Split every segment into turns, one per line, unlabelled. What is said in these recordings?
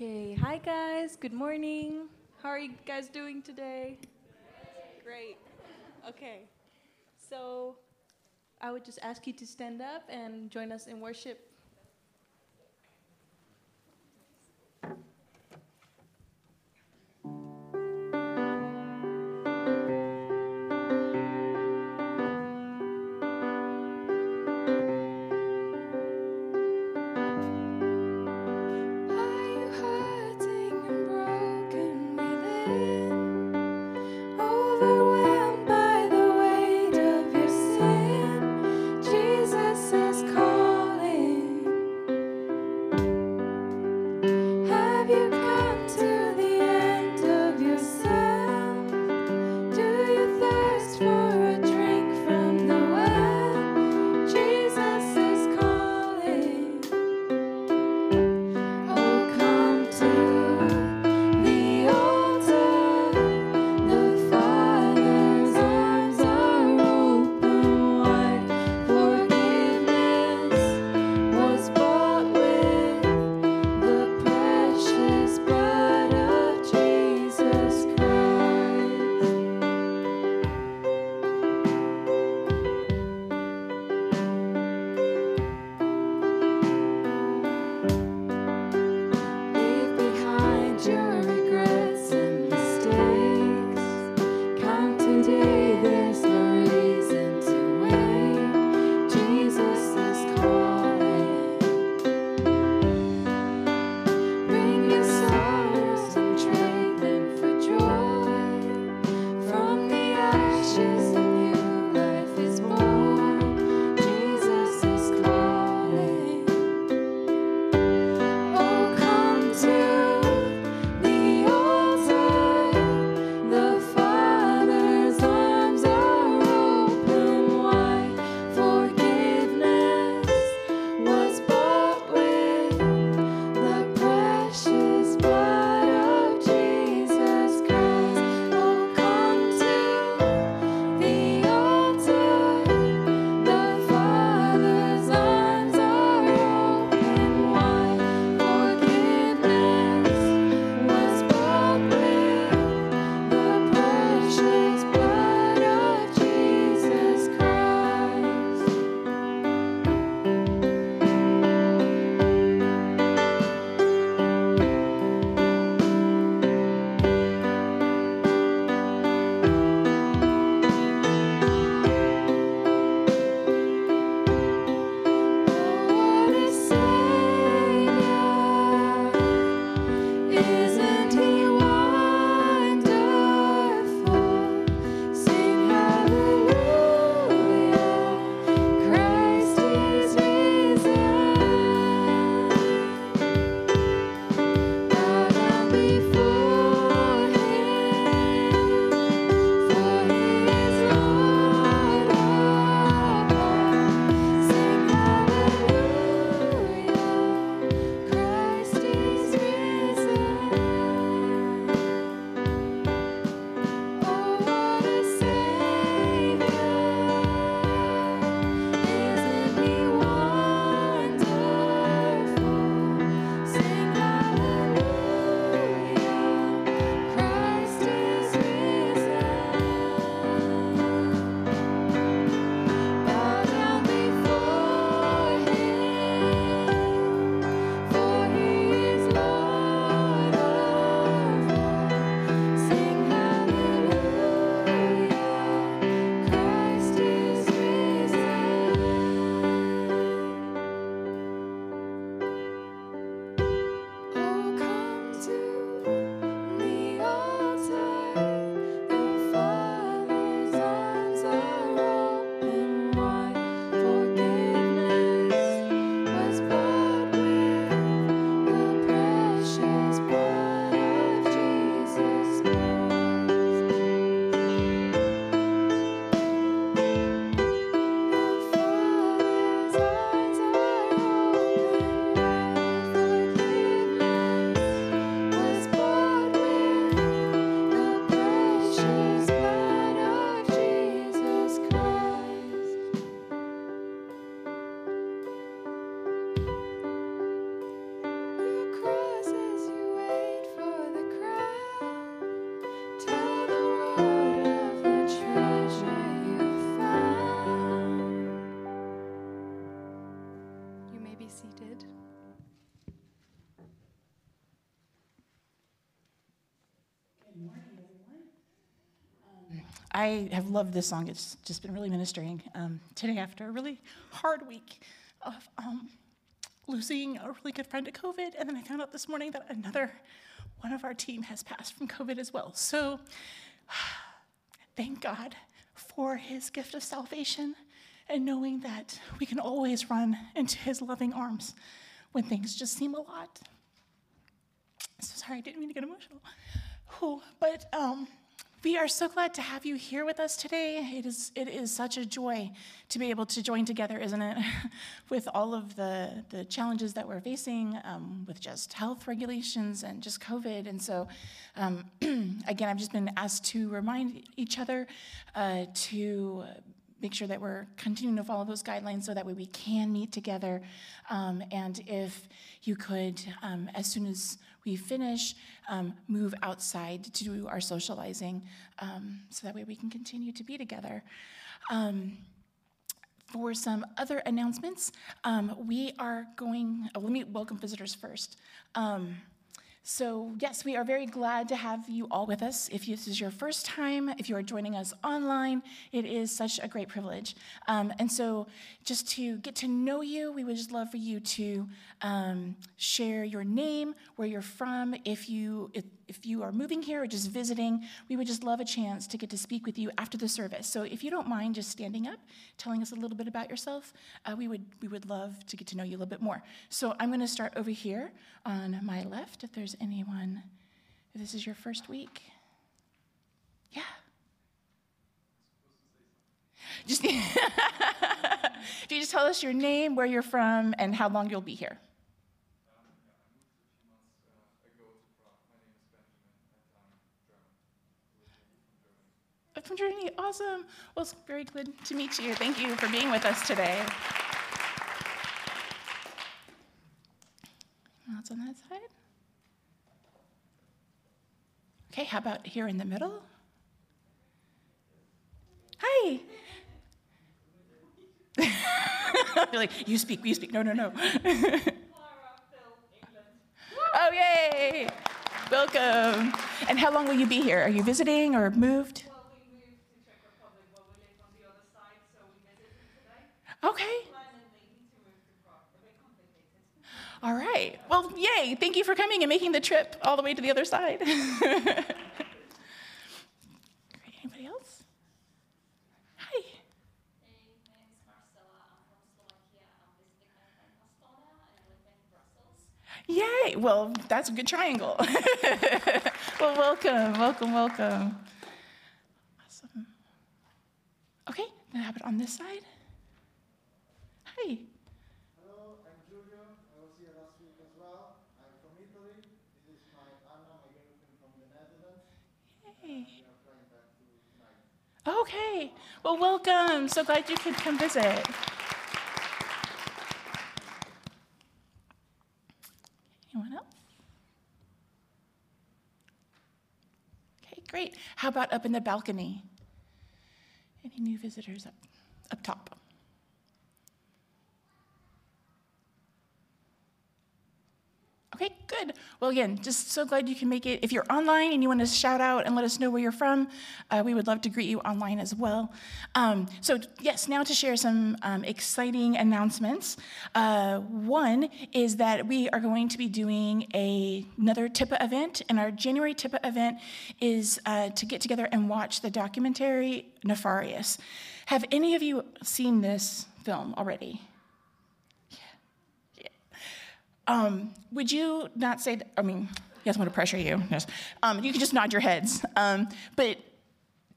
Okay, hi guys, good morning. How are you guys doing today? Great. Okay, so I would just ask you to stand up and join us in worship.
I have loved this song. It's just been really ministering um, today after a really hard week of um, losing a really good friend to COVID. And then I found out this morning that another one of our team has passed from COVID as well. So thank God for his gift of salvation and knowing that we can always run into his loving arms when things just seem a lot. So sorry, I didn't mean to get emotional. But um, we are so glad to have you here with us today. It is, it is such a joy to be able to join together, isn't it? with all of the, the challenges that we're facing um, with just health regulations and just COVID. And so, um, again, I've just been asked to remind each other uh, to make sure that we're continuing to follow those guidelines so that way we can meet together. Um, and if you could, um, as soon as we finish, um, move outside to do our socializing um, so that way we can continue to be together. Um, for some other announcements, um, we are going, oh, let me welcome visitors first. So, yes, we are very glad to have you all with us. If this is your first time, if you are joining us online, it is such a great privilege. Um, and so, just to get to know you, we would just love for you to um, share your name, where you're from. If you if, if you are moving here or just visiting, we would just love a chance to get to speak with you after the service. So, if you don't mind just standing up, telling us a little bit about yourself, uh, we would we would love to get to know you a little bit more. So, I'm going to start over here on my left. If there's anyone, if this is your first week, yeah. Just if you just tell us your name, where you're from, and how long you'll be here. From Germany, awesome. Well, it's very good to meet you. Thank you for being with us today. What's on that side? Okay, how about here in the middle? Hi. Like, you speak, you speak. No, no, no. oh, yay. Welcome. And how long will you be here? Are you visiting or moved?
Well,
All right. Well, yay. Thank you for coming and making the trip all the way to the other side. Anybody else? Hi.
Hey, my name is Marcela. I'm from Slovakia. I'm visiting my friend and I live in Brussels.
Yay. Well, that's a good triangle. well, welcome, welcome, welcome. Awesome. Okay, then have it on this side? Hi.
Hello, I'm Giulio. I was here last week as well. I'm from Italy. This is my Anna, my girlfriend from the Netherlands.
Yay.
We are flying back to tonight.
Okay. Well, welcome. So glad you could come visit. Anyone else? Okay, great. How about up in the balcony? Any new visitors up, up top? Okay, good. Well, again, just so glad you can make it. If you're online and you want to shout out and let us know where you're from, uh, we would love to greet you online as well. Um, so, yes, now to share some um, exciting announcements. Uh, one is that we are going to be doing a, another TIPA event, and our January TIPA event is uh, to get together and watch the documentary Nefarious. Have any of you seen this film already? Um, would you not say, that, I mean, yes, I'm going to pressure you. Yes. Um, you can just nod your heads. Um, but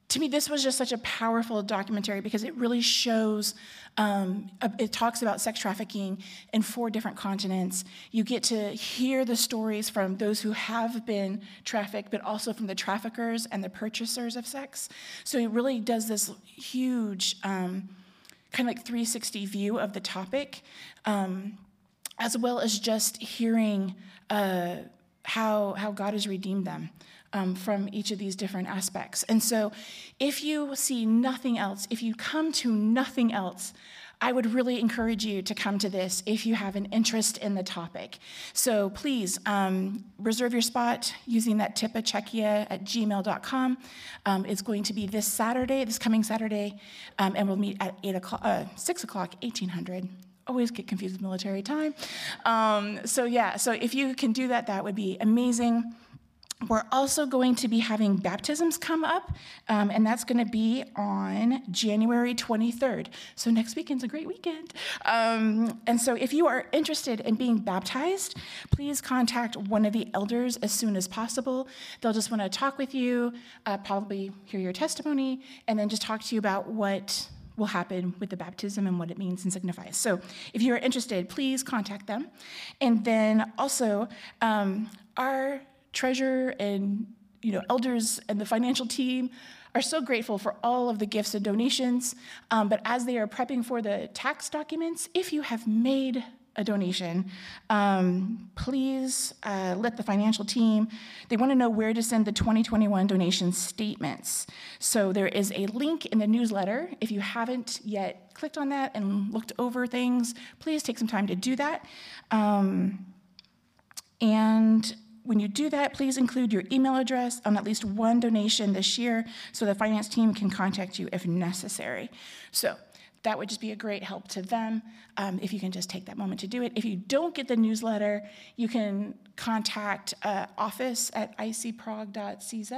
to me, this was just such a powerful documentary because it really shows, um, it talks about sex trafficking in four different continents. You get to hear the stories from those who have been trafficked, but also from the traffickers and the purchasers of sex. So it really does this huge, um, kind of like 360 view of the topic. Um, as well as just hearing uh, how, how God has redeemed them um, from each of these different aspects. And so, if you see nothing else, if you come to nothing else, I would really encourage you to come to this if you have an interest in the topic. So please um, reserve your spot using that tipacheckia at gmail.com. Um, it's going to be this Saturday, this coming Saturday, um, and we'll meet at 8 o'clock, uh, 6 o'clock, 1800 always get confused with military time. Um, so yeah, so if you can do that, that would be amazing. We're also going to be having baptisms come up, um, and that's going to be on January 23rd. So next weekend's a great weekend. Um, and so if you are interested in being baptized, please contact one of the elders as soon as possible. They'll just want to talk with you, uh, probably hear your testimony, and then just talk to you about what will happen with the baptism and what it means and signifies. So, if you are interested, please contact them. And then also, um, our treasurer and you know elders and the financial team are so grateful for all of the gifts and donations. Um, but as they are prepping for the tax documents, if you have made a donation, um, please uh, let the financial team, they want to know where to send the 2021 donation statements. So there is a link in the newsletter. If you haven't yet clicked on that and looked over things, please take some time to do that. Um, and when you do that, please include your email address on at least one donation this year so the finance team can contact you if necessary. So that would just be a great help to them um, if you can just take that moment to do it. If you don't get the newsletter, you can contact uh, office at icprog.cz.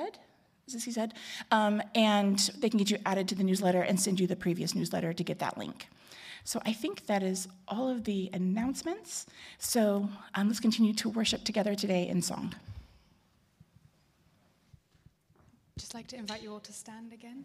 Is it CZ? Um, and they can get you added to the newsletter and send you the previous newsletter to get that link. So I think that is all of the announcements. So um, let's continue to worship together today in song.
Just like to invite you all to stand again.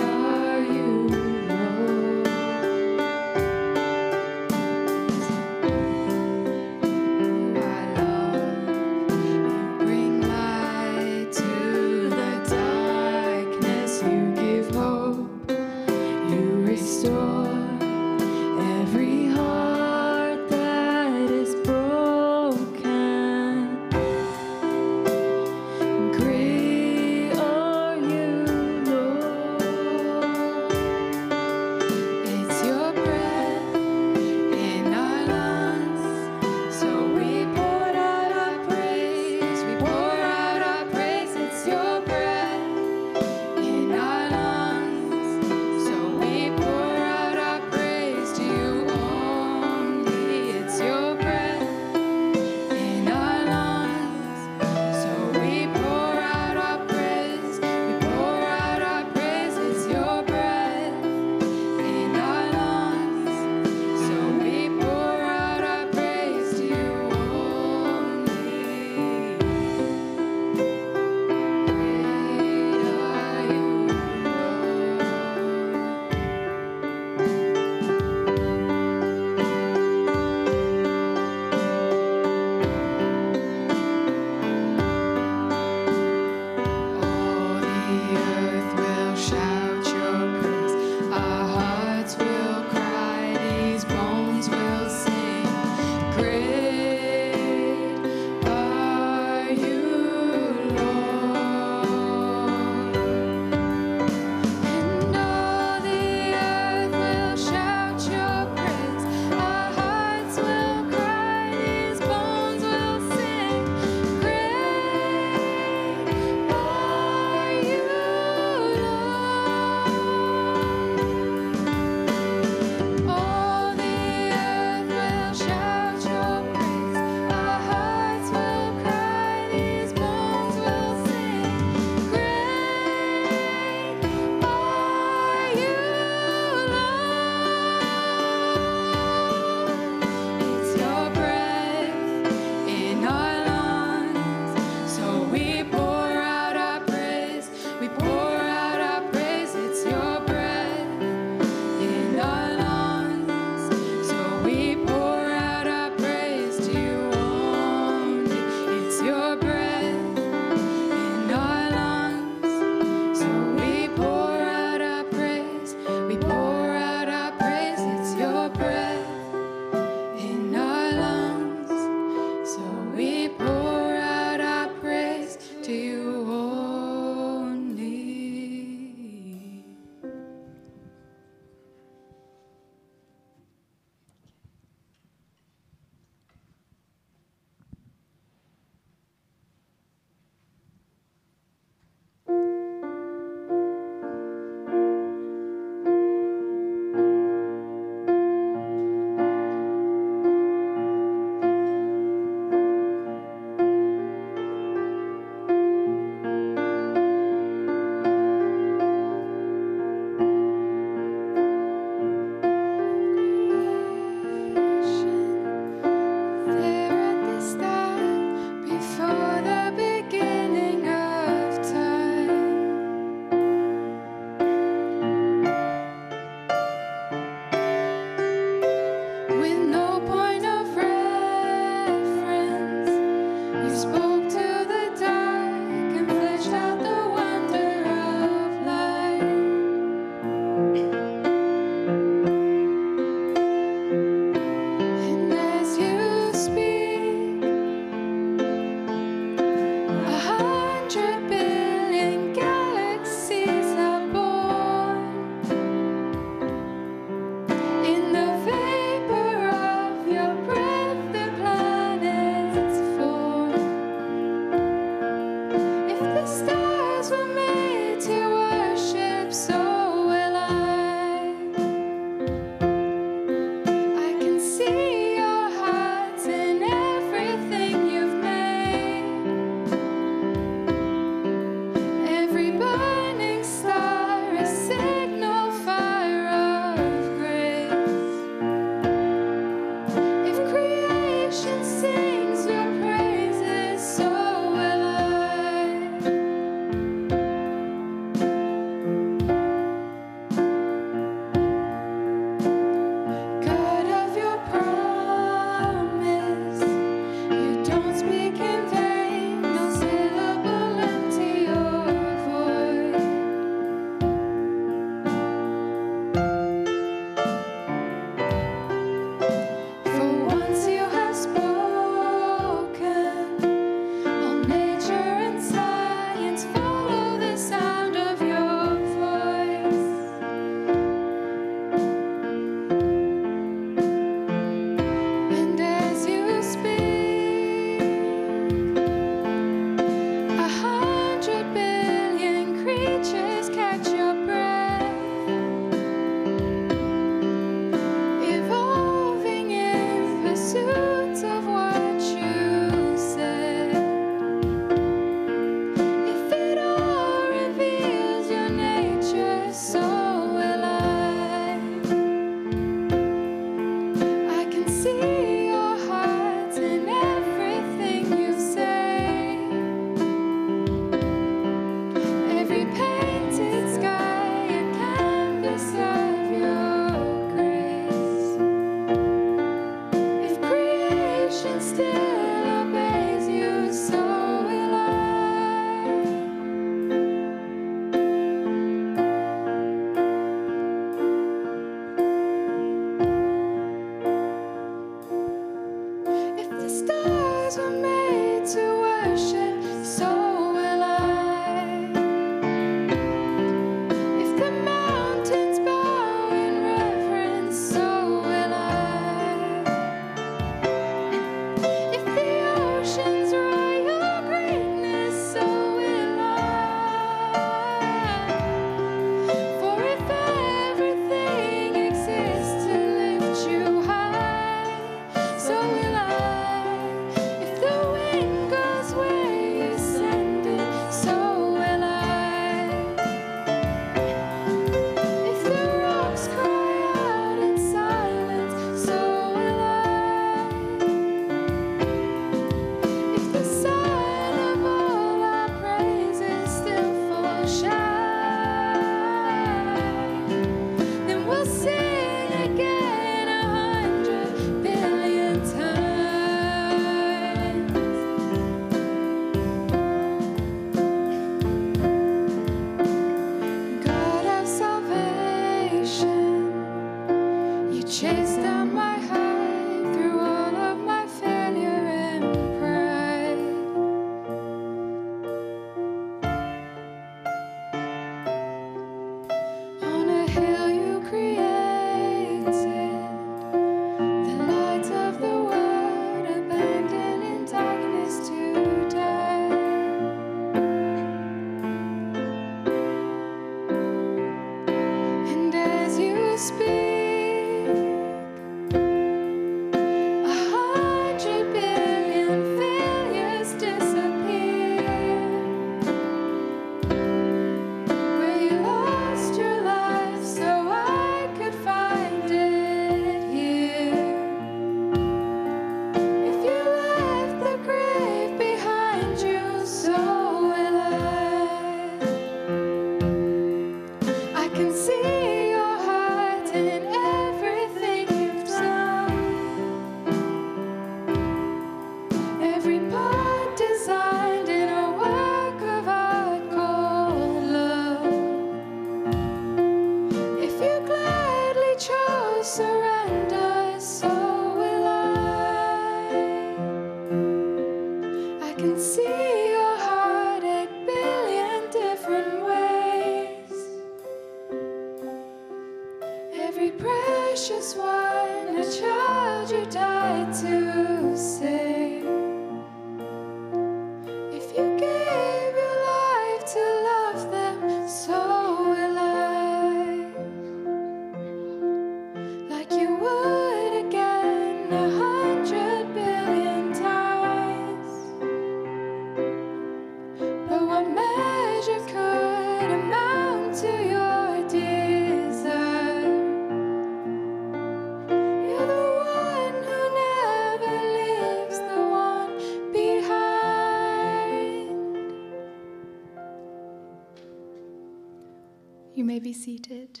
Be seated.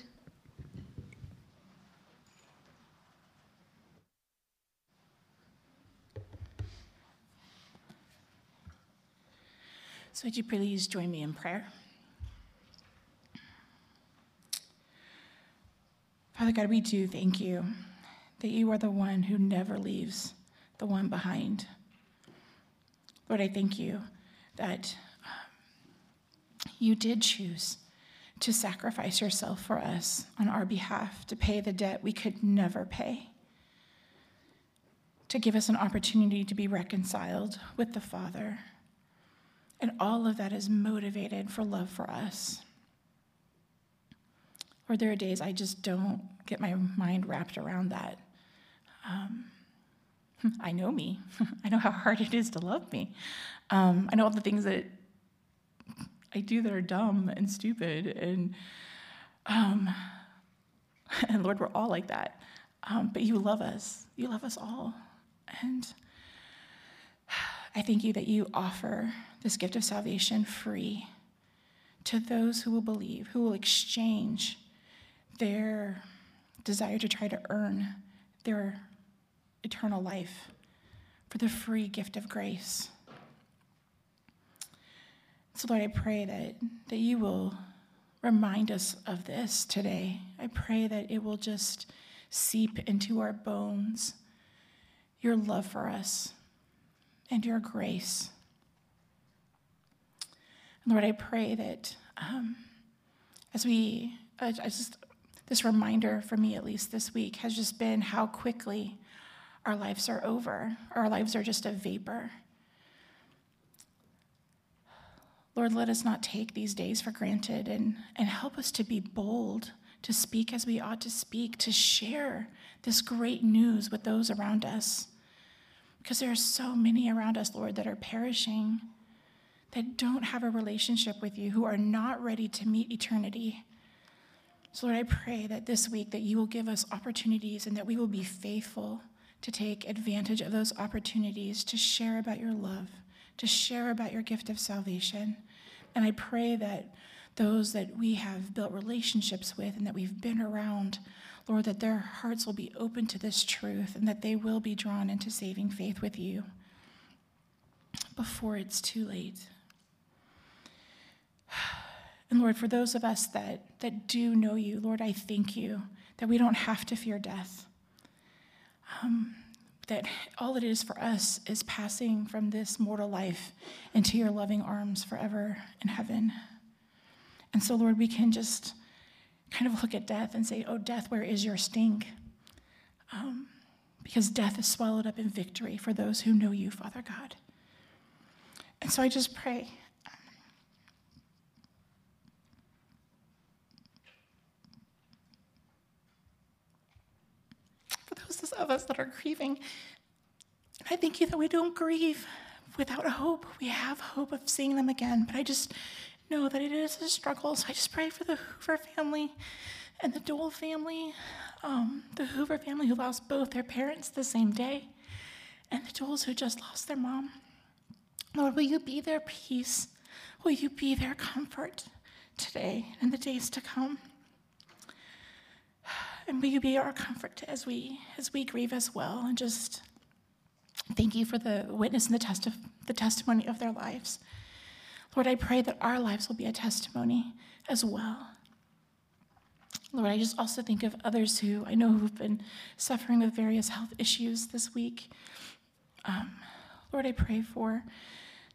So, would you please join me in prayer? Father God, we do thank you that you are the one who never leaves the one behind. Lord, I thank you that um, you did choose to sacrifice yourself for us on our behalf to pay the debt we could never pay, to give us an opportunity to be reconciled with the Father. And all of that is motivated for love for us. Or there are days I just don't get my mind wrapped around that. Um, I know me. I know how hard it is to love me. Um, I know all the things that I do that are dumb and stupid. And, um, and Lord, we're all like that. Um, but you love us. You love us all. And I thank you that you offer this gift of salvation free to those who will believe, who will exchange their desire to try to earn their eternal life for the free gift of grace. So, Lord, I pray that, that you will remind us of this today. I pray that it will just seep into our bones your love for us and your grace. Lord, I pray that um, as we, I just, this reminder for me at least this week has just been how quickly our lives are over. Our lives are just a vapor. Lord, let us not take these days for granted and, and help us to be bold, to speak as we ought to speak, to share this great news with those around us. Because there are so many around us, Lord, that are perishing, that don't have a relationship with you, who are not ready to meet eternity. So, Lord, I pray that this week that you will give us opportunities and that we will be faithful to take advantage of those opportunities to share about your love, to share about your gift of salvation. And I pray that those that we have built relationships with and that we've been around, Lord, that their hearts will be open to this truth and that they will be drawn into saving faith with you before it's too late. And Lord, for those of us that, that do know you, Lord, I thank you that we don't have to fear death. Um, that all it is for us is passing from this mortal life into your loving arms forever in heaven. And so, Lord, we can just kind of look at death and say, Oh, death, where is your sting? Um, because death is swallowed up in victory for those who know you, Father God. And so I just pray. For those of us that are grieving, I thank you that we don't grieve without hope. We have hope of seeing them again, but I just know that it is a struggle. So I just pray for the Hoover family and the Dole family, um, the Hoover family who lost both their parents the same day, and the Doles who just lost their mom. Lord, will you be their peace? Will you be their comfort today and the days to come? And will you be our comfort as we as we grieve as well? And just thank you for the witness and the test of the testimony of their lives. Lord, I pray that our lives will be a testimony as well. Lord, I just also think of others who I know who've been suffering with various health issues this week. Um, Lord, I pray for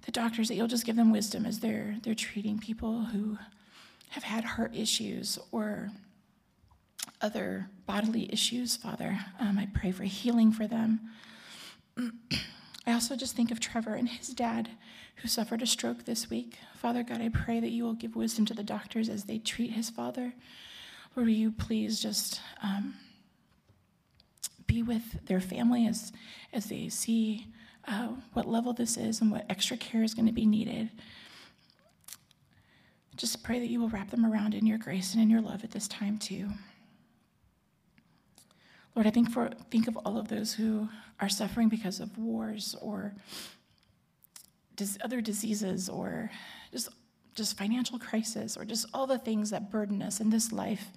the doctors that you'll just give them wisdom as they're they're treating people who have had heart issues or other bodily issues, Father. Um, I pray for healing for them. I also just think of Trevor and his dad who suffered a stroke this week. Father God, I pray that you will give wisdom to the doctors as they treat his father. Lord, will you please just um, be with their family as, as they see uh, what level this is and what extra care is going to be needed. Just pray that you will wrap them around in your grace and in your love at this time, too. Lord, I think for think of all of those who are suffering because of wars or dis- other diseases or just just financial crisis or just all the things that burden us in this life.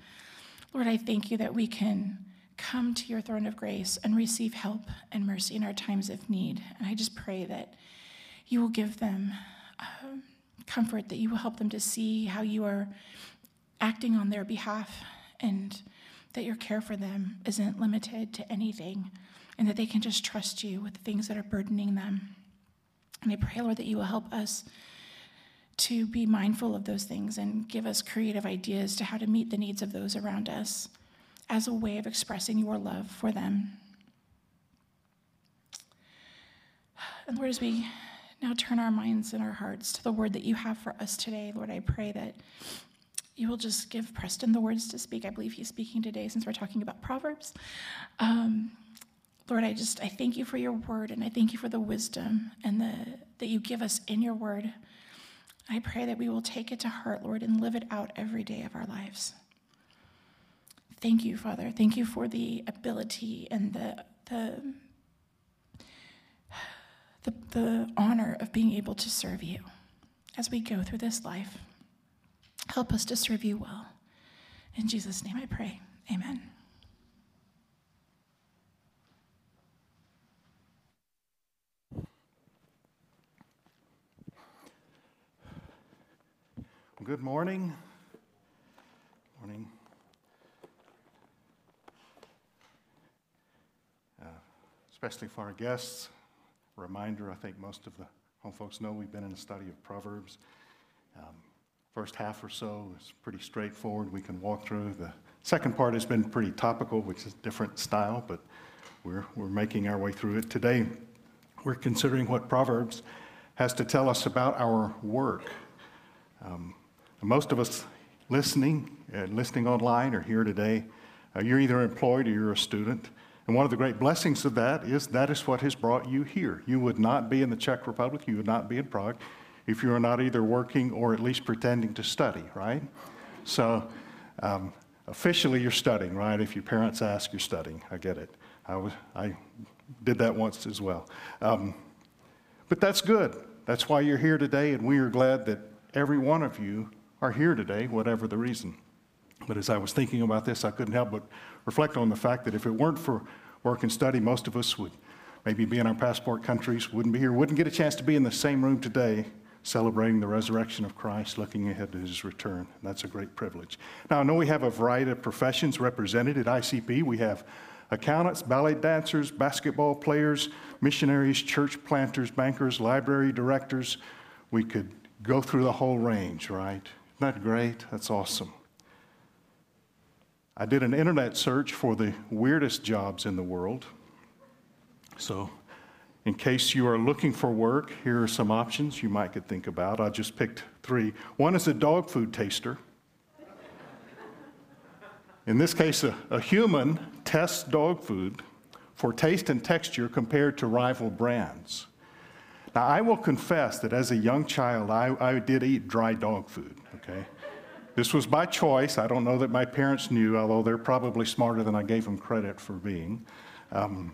Lord, I thank you that we can come to your throne of grace and receive help and mercy in our times of need. And I just pray that you will give them um, comfort, that you will help them to see how you are acting on their behalf, and that your care for them isn't limited to anything, and that they can just trust you with the things that are burdening them. And I pray, Lord, that you will help us to be mindful of those things and give us creative ideas to how to meet the needs of those around us as a way of expressing your love for them. And Lord, as we now turn our minds and our hearts to the word that you have for us today, Lord, I pray that you will just give Preston the words to speak. I believe he's speaking today since we're talking about Proverbs. Um, Lord, I just I thank you for your word and I thank you for the wisdom and the that you give us in your word. I pray that we will take it to heart, Lord, and live it out every day of our lives. Thank you, Father. Thank you for the ability and the the the, the honor of being able to serve you as we go through this life. Help us to serve you well. In Jesus' name I pray. Amen.
Good morning. Morning. Uh, especially for our guests, reminder I think most of the home folks know we've been in a study of Proverbs. Um, first half or so is pretty straightforward. We can walk through. The second part has been pretty topical, which is a different style, but we're, we're making our way through it. Today, we're considering what Proverbs has to tell us about our work. Um, most of us listening, uh, listening online or here today, uh, you're either employed or you're a student. And one of the great blessings of that is that is what has brought you here. You would not be in the Czech Republic, you would not be in Prague if you are not either working or at least pretending to study, right? So um, officially you're studying, right? If your parents ask, you're studying. I get it. I, was, I did that once as well. Um, but that's good. That's why you're here today, and we are glad that every one of you are here today, whatever the reason. But as I was thinking about this, I couldn't help but reflect on the fact that if it weren't for work and study, most of us would maybe be in our passport countries, wouldn't be here, wouldn't get a chance to be in the same room today celebrating the resurrection of Christ, looking ahead to his return. That's a great privilege. Now, I know we have a variety of professions represented at ICP. We have accountants, ballet dancers, basketball players, missionaries, church planters, bankers, library directors. We could go through the whole range, right? Isn't that great? That's awesome. I did an internet search for the weirdest jobs in the world. So, in case you are looking for work, here are some options you might could think about. I just picked three. One is a dog food taster. In this case, a, a human tests dog food for taste and texture compared to rival brands. Now, I will confess that as a young child, I, I did eat dry dog food, okay? This was by choice. I don't know that my parents knew, although they're probably smarter than I gave them credit for being. Um,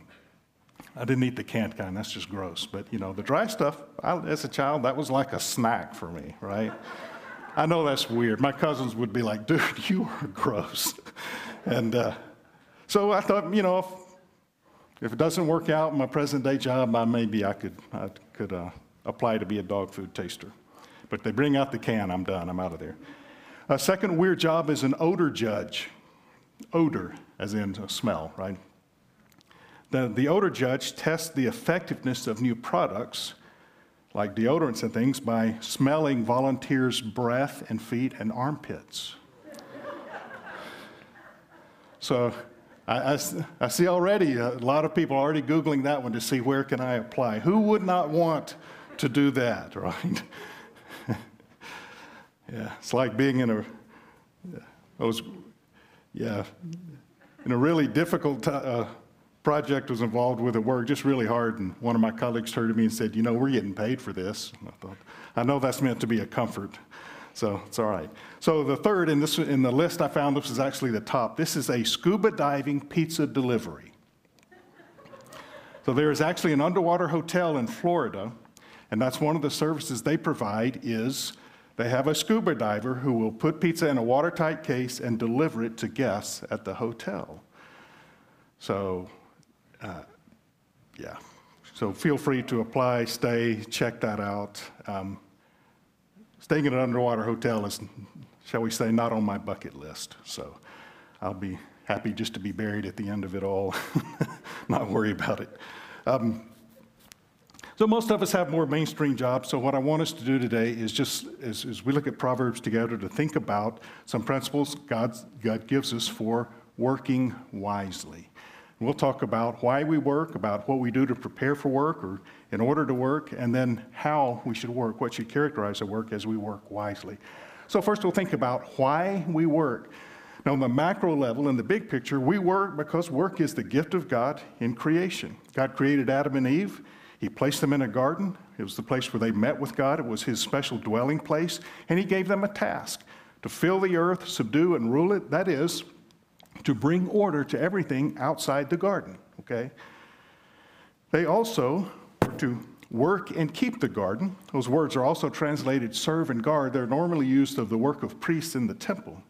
I didn't eat the canned kind, that's just gross. But, you know, the dry stuff, I, as a child, that was like a snack for me, right? I know that's weird. My cousins would be like, dude, you are gross. and uh, so I thought, you know, if, if, it doesn't work out in my present day job, I, maybe I could, I could uh, apply to be a dog food taster. But they bring out the can, I'm done, I'm out of there. A second weird job is an odor judge. Odor, as in smell, right? The, the odor judge tests the effectiveness of new products, like deodorants and things, by smelling volunteers' breath and feet and armpits. so I, I, I, see already a lot of people already Googling that one to see where can I apply. Who would not want to do that, right? yeah, it's like being in a, those, yeah, in a really difficult uh, project was involved with at work, just really hard. And one of my colleagues turned to me and said, You know, we're getting paid for this. And I thought, I know that's meant to be a comfort. So it's all right. So the third in, this, in the list I found, this is actually the top. This is a scuba diving pizza delivery. So there is actually an underwater hotel in Florida, and that's one of the services they provide is They have a scuba diver who will put pizza in a watertight case and deliver it to guests at the hotel. So, uh, yeah. So feel free to apply, stay, check that out. Um, staying in an underwater hotel is, shall we say, not on my bucket list. So I'll be happy just to be buried at the end of it all, not worry about it. Um, so most of us have more mainstream jobs. So what I want us to do today is just as, as we look at Proverbs together to think about some principles God, God gives us for working wisely. We'll talk about why we work, about what we do to prepare for work or in order to work, and then how we should work, what should characterize our work as we work wisely. So, first, we'll think about why we work. Now, on the macro level, in the big picture, we work because work is the gift of God in creation. God created Adam and Eve. He placed them in a garden. It was the place where they met with God. It was his special dwelling place. And he gave them a task to fill the earth, subdue, and rule it. That is, to bring order to everything outside the garden, okay? They also were to work and keep the garden. Those words are also translated serve and guard. They're normally used of the work of priests in the temple.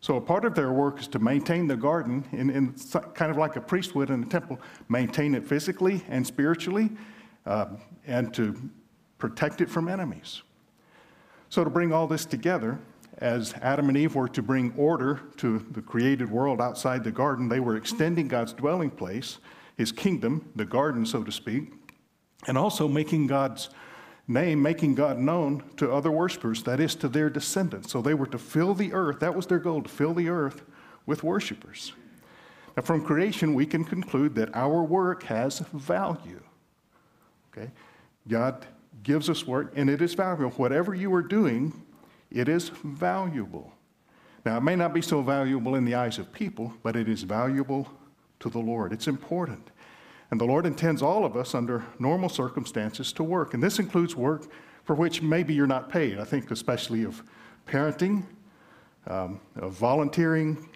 So a part of their work is to maintain the garden, in, in kind of like a priest would in the temple, maintain it physically and spiritually, uh, and to protect it from enemies. So to bring all this together, as Adam and Eve were to bring order to the created world outside the garden, they were extending God's dwelling place, his kingdom, the garden, so to speak, and also making God's name, making God known to other worshipers, that is, to their descendants. So they were to fill the earth, that was their goal, to fill the earth with worshipers. Now, from creation, we can conclude that our work has value. Okay? God gives us work, and it is valuable. Whatever you are doing, it is valuable. Now, it may not be so valuable in the eyes of people, but it is valuable to the Lord. It's important. And the Lord intends all of us under normal circumstances to work. And this includes work for which maybe you're not paid. I think especially of parenting, um, of volunteering,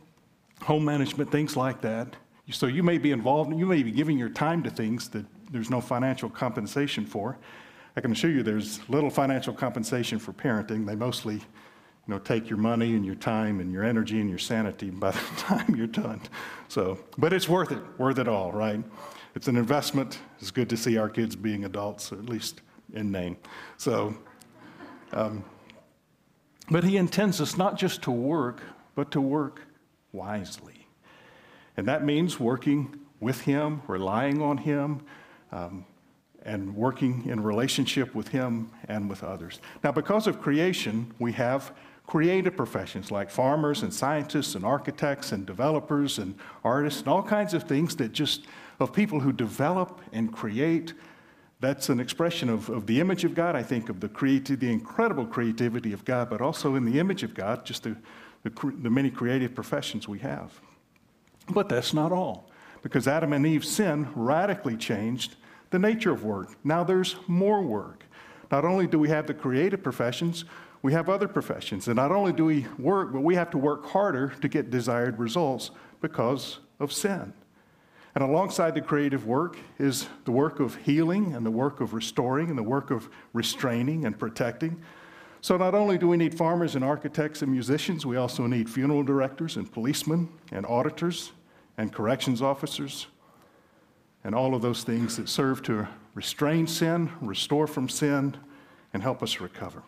home management, things like that. So you may be involved, you may be giving your time to things that there's no financial compensation for. I can assure you there's little financial compensation for parenting. They mostly you know, take your money and your time and your energy and your sanity by the time you're done. So, but it's worth it, worth it all, right? It's an investment. It's good to see our kids being adults, at least in name. So, um, but he intends us not just to work, but to work wisely. And that means working with him, relying on him, um, and working in relationship with Him and with others. Now, because of creation, we have creative professions like farmers and scientists and architects and developers and artists and all kinds of things that just, of people who develop and create. That's an expression of, of the image of God, I think, of the, creati- the incredible creativity of God, but also in the image of God, just the, the, the many creative professions we have. But that's not all, because Adam and Eve's sin radically changed the nature of work. Now there's more work. Not only do we have the creative professions, we have other professions. And not only do we work, but we have to work harder to get desired results because of sin. And alongside the creative work is the work of healing and the work of restoring and the work of restraining and protecting. So not only do we need farmers and architects and musicians, we also need funeral directors and policemen and auditors and corrections officers and all of those things that serve to restrain sin, restore from sin, and help us recover.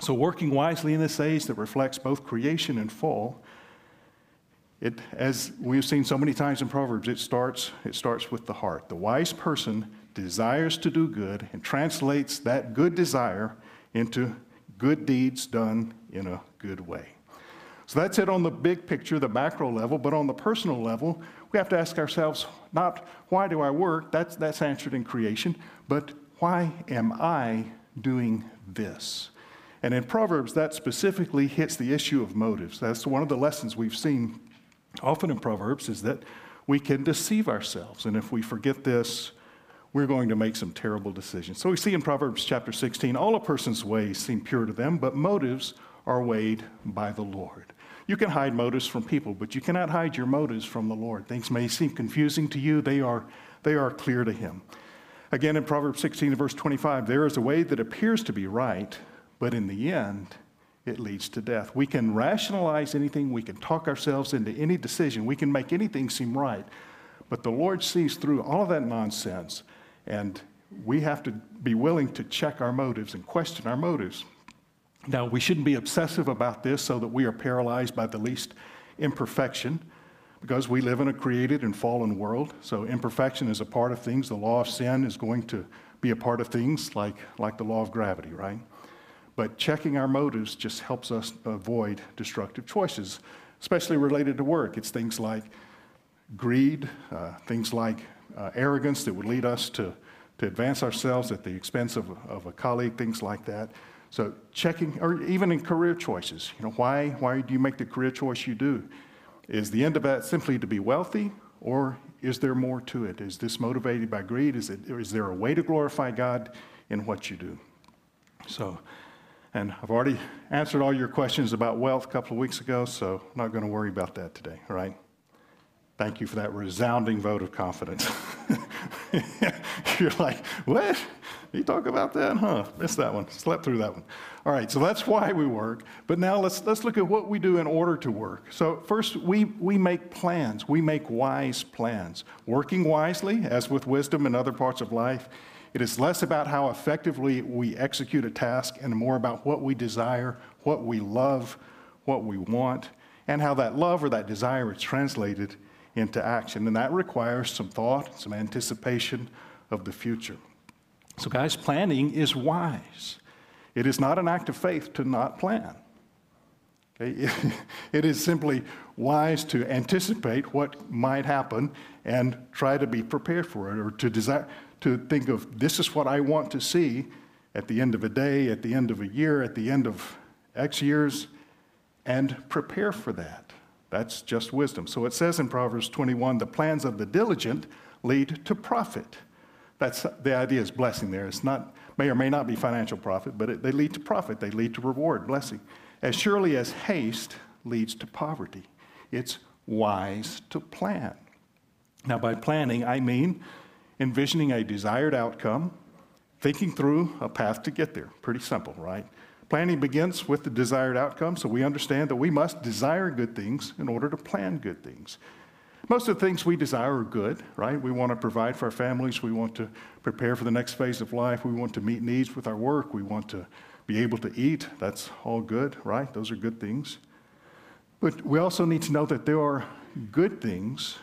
So, working wisely in this age that reflects both creation and fall, it, as we've seen so many times in Proverbs, it starts, it starts with the heart. The wise person desires to do good and translates that good desire into good deeds done in a good way. So that's it on the big picture, the macro level, but on the personal level, we have to ask ourselves not why do I work, that's, that's answered in creation, but why am I doing this? And in Proverbs, that specifically hits the issue of motives. That's one of the lessons we've seen often in Proverbs is that we can deceive ourselves. And if we forget this, we're going to make some terrible decisions. So we see in Proverbs chapter 16 all a person's ways seem pure to them, but motives are weighed by the Lord. You can hide motives from people, but you cannot hide your motives from the Lord. Things may seem confusing to you, they are, they are clear to Him. Again, in Proverbs 16, verse 25, there is a way that appears to be right, but in the end, it leads to death. We can rationalize anything, we can talk ourselves into any decision, we can make anything seem right, but the Lord sees through all of that nonsense, and we have to be willing to check our motives and question our motives. Now, we shouldn't be obsessive about this so that we are paralyzed by the least imperfection because we live in a created and fallen world. So, imperfection is a part of things. The law of sin is going to be a part of things like, like the law of gravity, right? But checking our motives just helps us avoid destructive choices, especially related to work. It's things like greed, uh, things like uh, arrogance that would lead us to, to advance ourselves at the expense of, of a colleague, things like that. So checking, or even in career choices, you know, why, why do you make the career choice you do? Is the end of that simply to be wealthy, or is there more to it? Is this motivated by greed? Is, it, is there a way to glorify God in what you do? So, and I've already answered all your questions about wealth a couple of weeks ago, so I'm not going to worry about that today, all right? Thank you for that resounding vote of confidence. You're like, what? You talk about that? Huh? Missed that one. Slept through that one. All right, so that's why we work. But now let's, let's look at what we do in order to work. So, first, we, we make plans. We make wise plans. Working wisely, as with wisdom in other parts of life, it is less about how effectively we execute a task and more about what we desire, what we love, what we want, and how that love or that desire is translated into action. And that requires some thought, some anticipation of the future. So, guys, planning is wise. It is not an act of faith to not plan. Okay? It is simply wise to anticipate what might happen and try to be prepared for it or to desire to think of this is what I want to see at the end of a day, at the end of a year, at the end of X years, and prepare for that. That's just wisdom. So it says in Proverbs 21 the plans of the diligent lead to profit. That's the idea is blessing there. It's not, may or may not be financial profit, but it, they lead to profit. They lead to reward, blessing. As surely as haste leads to poverty, it's wise to plan. Now, by planning, I mean envisioning a desired outcome, thinking through a path to get there. Pretty simple, right? Planning begins with the desired outcome, so we understand that we must desire good things in order to plan good things. Most of the things we desire are good, right? We want to provide for our families. We want to prepare for the next phase of life. We want to meet needs with our work. We want to be able to eat. That's all good, right? Those are good things. But we also need to know that there are good things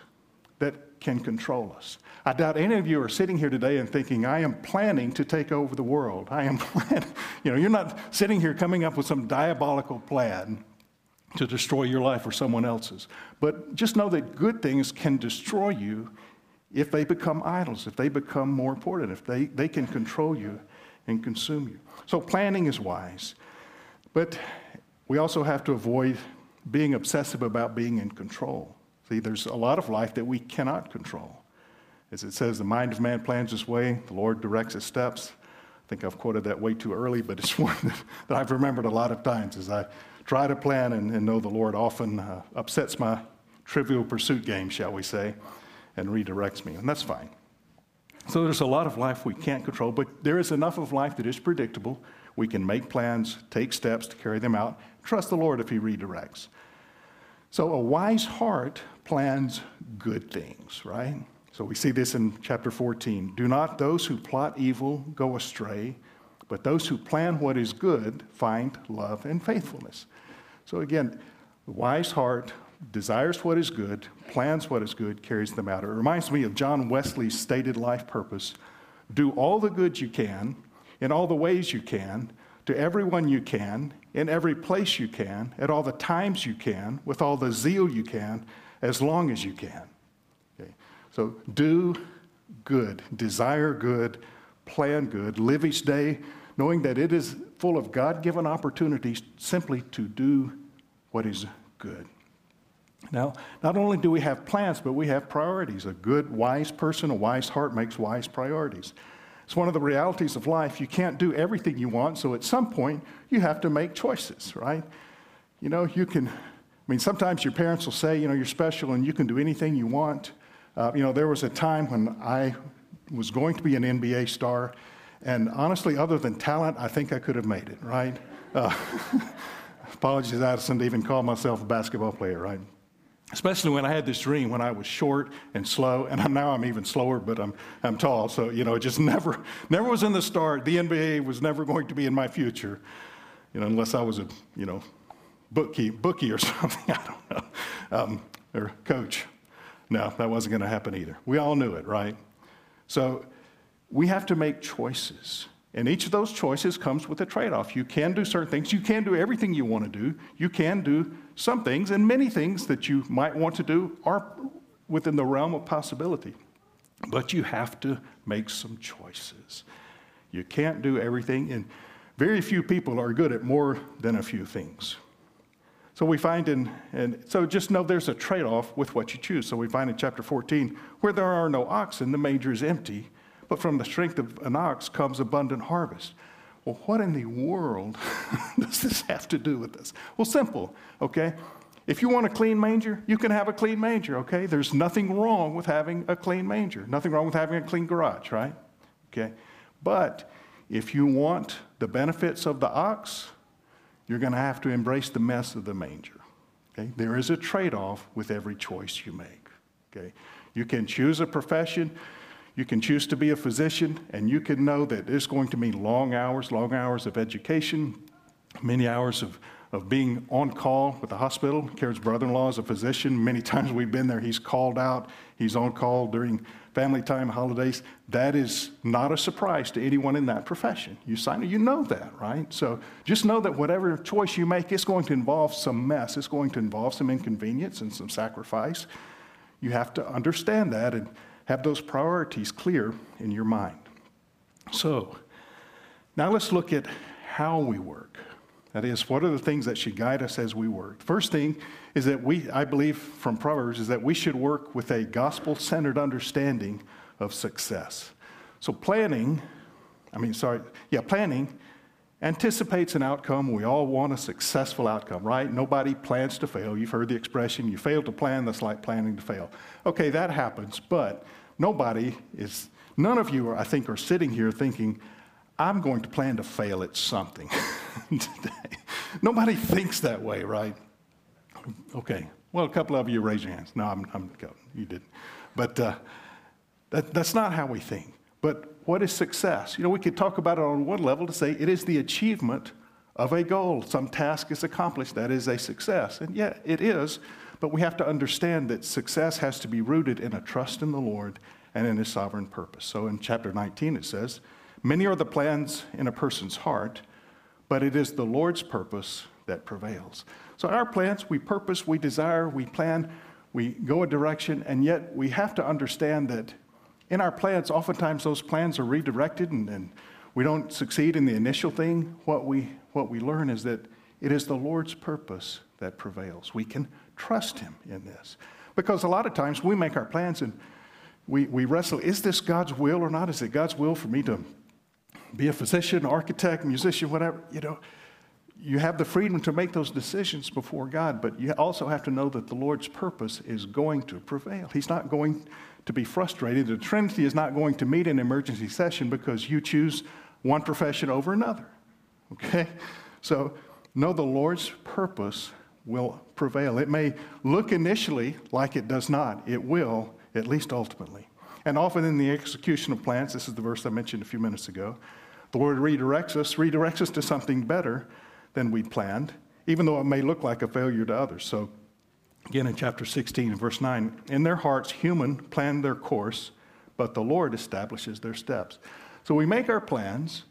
that can control us. I doubt any of you are sitting here today and thinking, I am planning to take over the world. I am planning. You know, you're not sitting here coming up with some diabolical plan to destroy your life or someone else's. But just know that good things can destroy you if they become idols, if they become more important, if they, they can control you and consume you. So planning is wise. But we also have to avoid being obsessive about being in control. See, there's a lot of life that we cannot control. As it says, the mind of man plans his way, the Lord directs his steps. I think I've quoted that way too early, but it's one that I've remembered a lot of times as I try to plan and, and know the Lord often uh, upsets my trivial pursuit game, shall we say, and redirects me, and that's fine. So there's a lot of life we can't control, but there is enough of life that is predictable. We can make plans, take steps to carry them out, trust the Lord if He redirects. So a wise heart plans good things, right? So we see this in chapter 14. Do not those who plot evil go astray, but those who plan what is good find love and faithfulness. So again, the wise heart desires what is good, plans what is good, carries them out. It reminds me of John Wesley's stated life purpose do all the good you can, in all the ways you can, to everyone you can, in every place you can, at all the times you can, with all the zeal you can, as long as you can. Okay? So do good, desire good, plan good, live each day knowing that it is full of God given opportunities simply to do what is good. Now, not only do we have plans, but we have priorities. A good, wise person, a wise heart makes wise priorities. It's one of the realities of life. You can't do everything you want, so at some point, you have to make choices, right? You know, you can, I mean, sometimes your parents will say, you know, you're special and you can do anything you want. Uh, you know, there was a time when I was going to be an NBA star, And honestly, other than talent, I think I could have made it, right? Uh, apologies, Addison, to even call myself a basketball player, right? Especially when I had this dream when I was short and slow, and now I'm even slower, but I'm, I'm tall. So, you know, it just never, never was in the start. The NBA was never going to be in my future, you know, unless I was a, you know, bookie, bookie or something, I don't know, um, or coach. No, that wasn't going to happen either. We all knew it, right? So we have to make choices. And each of those choices comes with a trade off. You can do certain things. You can do everything you want to do. You can do some things, and many things that you might want to do are within the realm of possibility. But you have to make some choices. You can't do everything, and very few people are good at more than a few things. So we find in, and so just know there's a trade off with what you choose. So we find in chapter 14, where there are no oxen, the manger is empty, but from the strength of an ox comes abundant harvest. Well, what in the world does this have to do with this? Well, simple, okay? If you want a clean manger, you can have a clean manger, okay? There's nothing wrong with having a clean manger, nothing wrong with having a clean garage, right? Okay? But if you want the benefits of the ox, you're going to have to embrace the mess of the manger. Okay? There is a trade off with every choice you make. Okay? You can choose a profession, you can choose to be a physician, and you can know that it's going to mean long hours, long hours of education, many hours of, of being on call with the hospital. Karen's brother in law is a physician. Many times we've been there, he's called out, he's on call during family time, holidays. That is not a surprise to anyone in that profession. You sign it, you know that, right? So just know that whatever choice you make, it's going to involve some mess, it's going to involve some inconvenience and some sacrifice. You have to understand that and have those priorities clear in your mind. So, now let's look at how we work. That is, what are the things that should guide us as we work? First thing is that we, I believe from Proverbs, is that we should work with a gospel centered understanding of success. So, planning, I mean, sorry, yeah, planning anticipates an outcome. We all want a successful outcome, right? Nobody plans to fail. You've heard the expression, you fail to plan, that's like planning to fail. Okay, that happens, but nobody is, none of you, are, I think, are sitting here thinking, I'm going to plan to fail at something today. Nobody thinks that way, right? Okay. Well, a couple of you raise your hands. No, I'm, I'm you didn't. But uh, that, that's not how we think. But what is success? You know, we could talk about it on one level to say it is the achievement of a goal. Some task is accomplished. That is a success. And yeah, it is. But we have to understand that success has to be rooted in a trust in the Lord and in His sovereign purpose. So in chapter 19, it says, Many are the plans in a person's heart, but it is the Lord's purpose that prevails. So, our plans, we purpose, we desire, we plan, we go a direction, and yet we have to understand that in our plans, oftentimes those plans are redirected and, and we don't succeed in the initial thing. What we, what we learn is that it is the Lord's purpose that prevails. We can trust Him in this. Because a lot of times we make our plans and we, we wrestle is this God's will or not? Is it God's will for me to be a physician, architect, musician, whatever? You know, you have the freedom to make those decisions before God, but you also have to know that the Lord's purpose is going to prevail. He's not going to be frustrated. The Trinity is not going to meet in emergency session because you choose one profession over another. Okay? So know the Lord's purpose will prevail. It may look initially like it does not, it will, at least ultimately. And often in the execution of plans, this is the verse I mentioned a few minutes ago, the Lord redirects us, redirects us to something better than we'd planned, even though it may look like a failure to others. So Again, in chapter 16 verse 9, in their hearts, human plan their course, but the Lord establishes their steps. So we make our plans,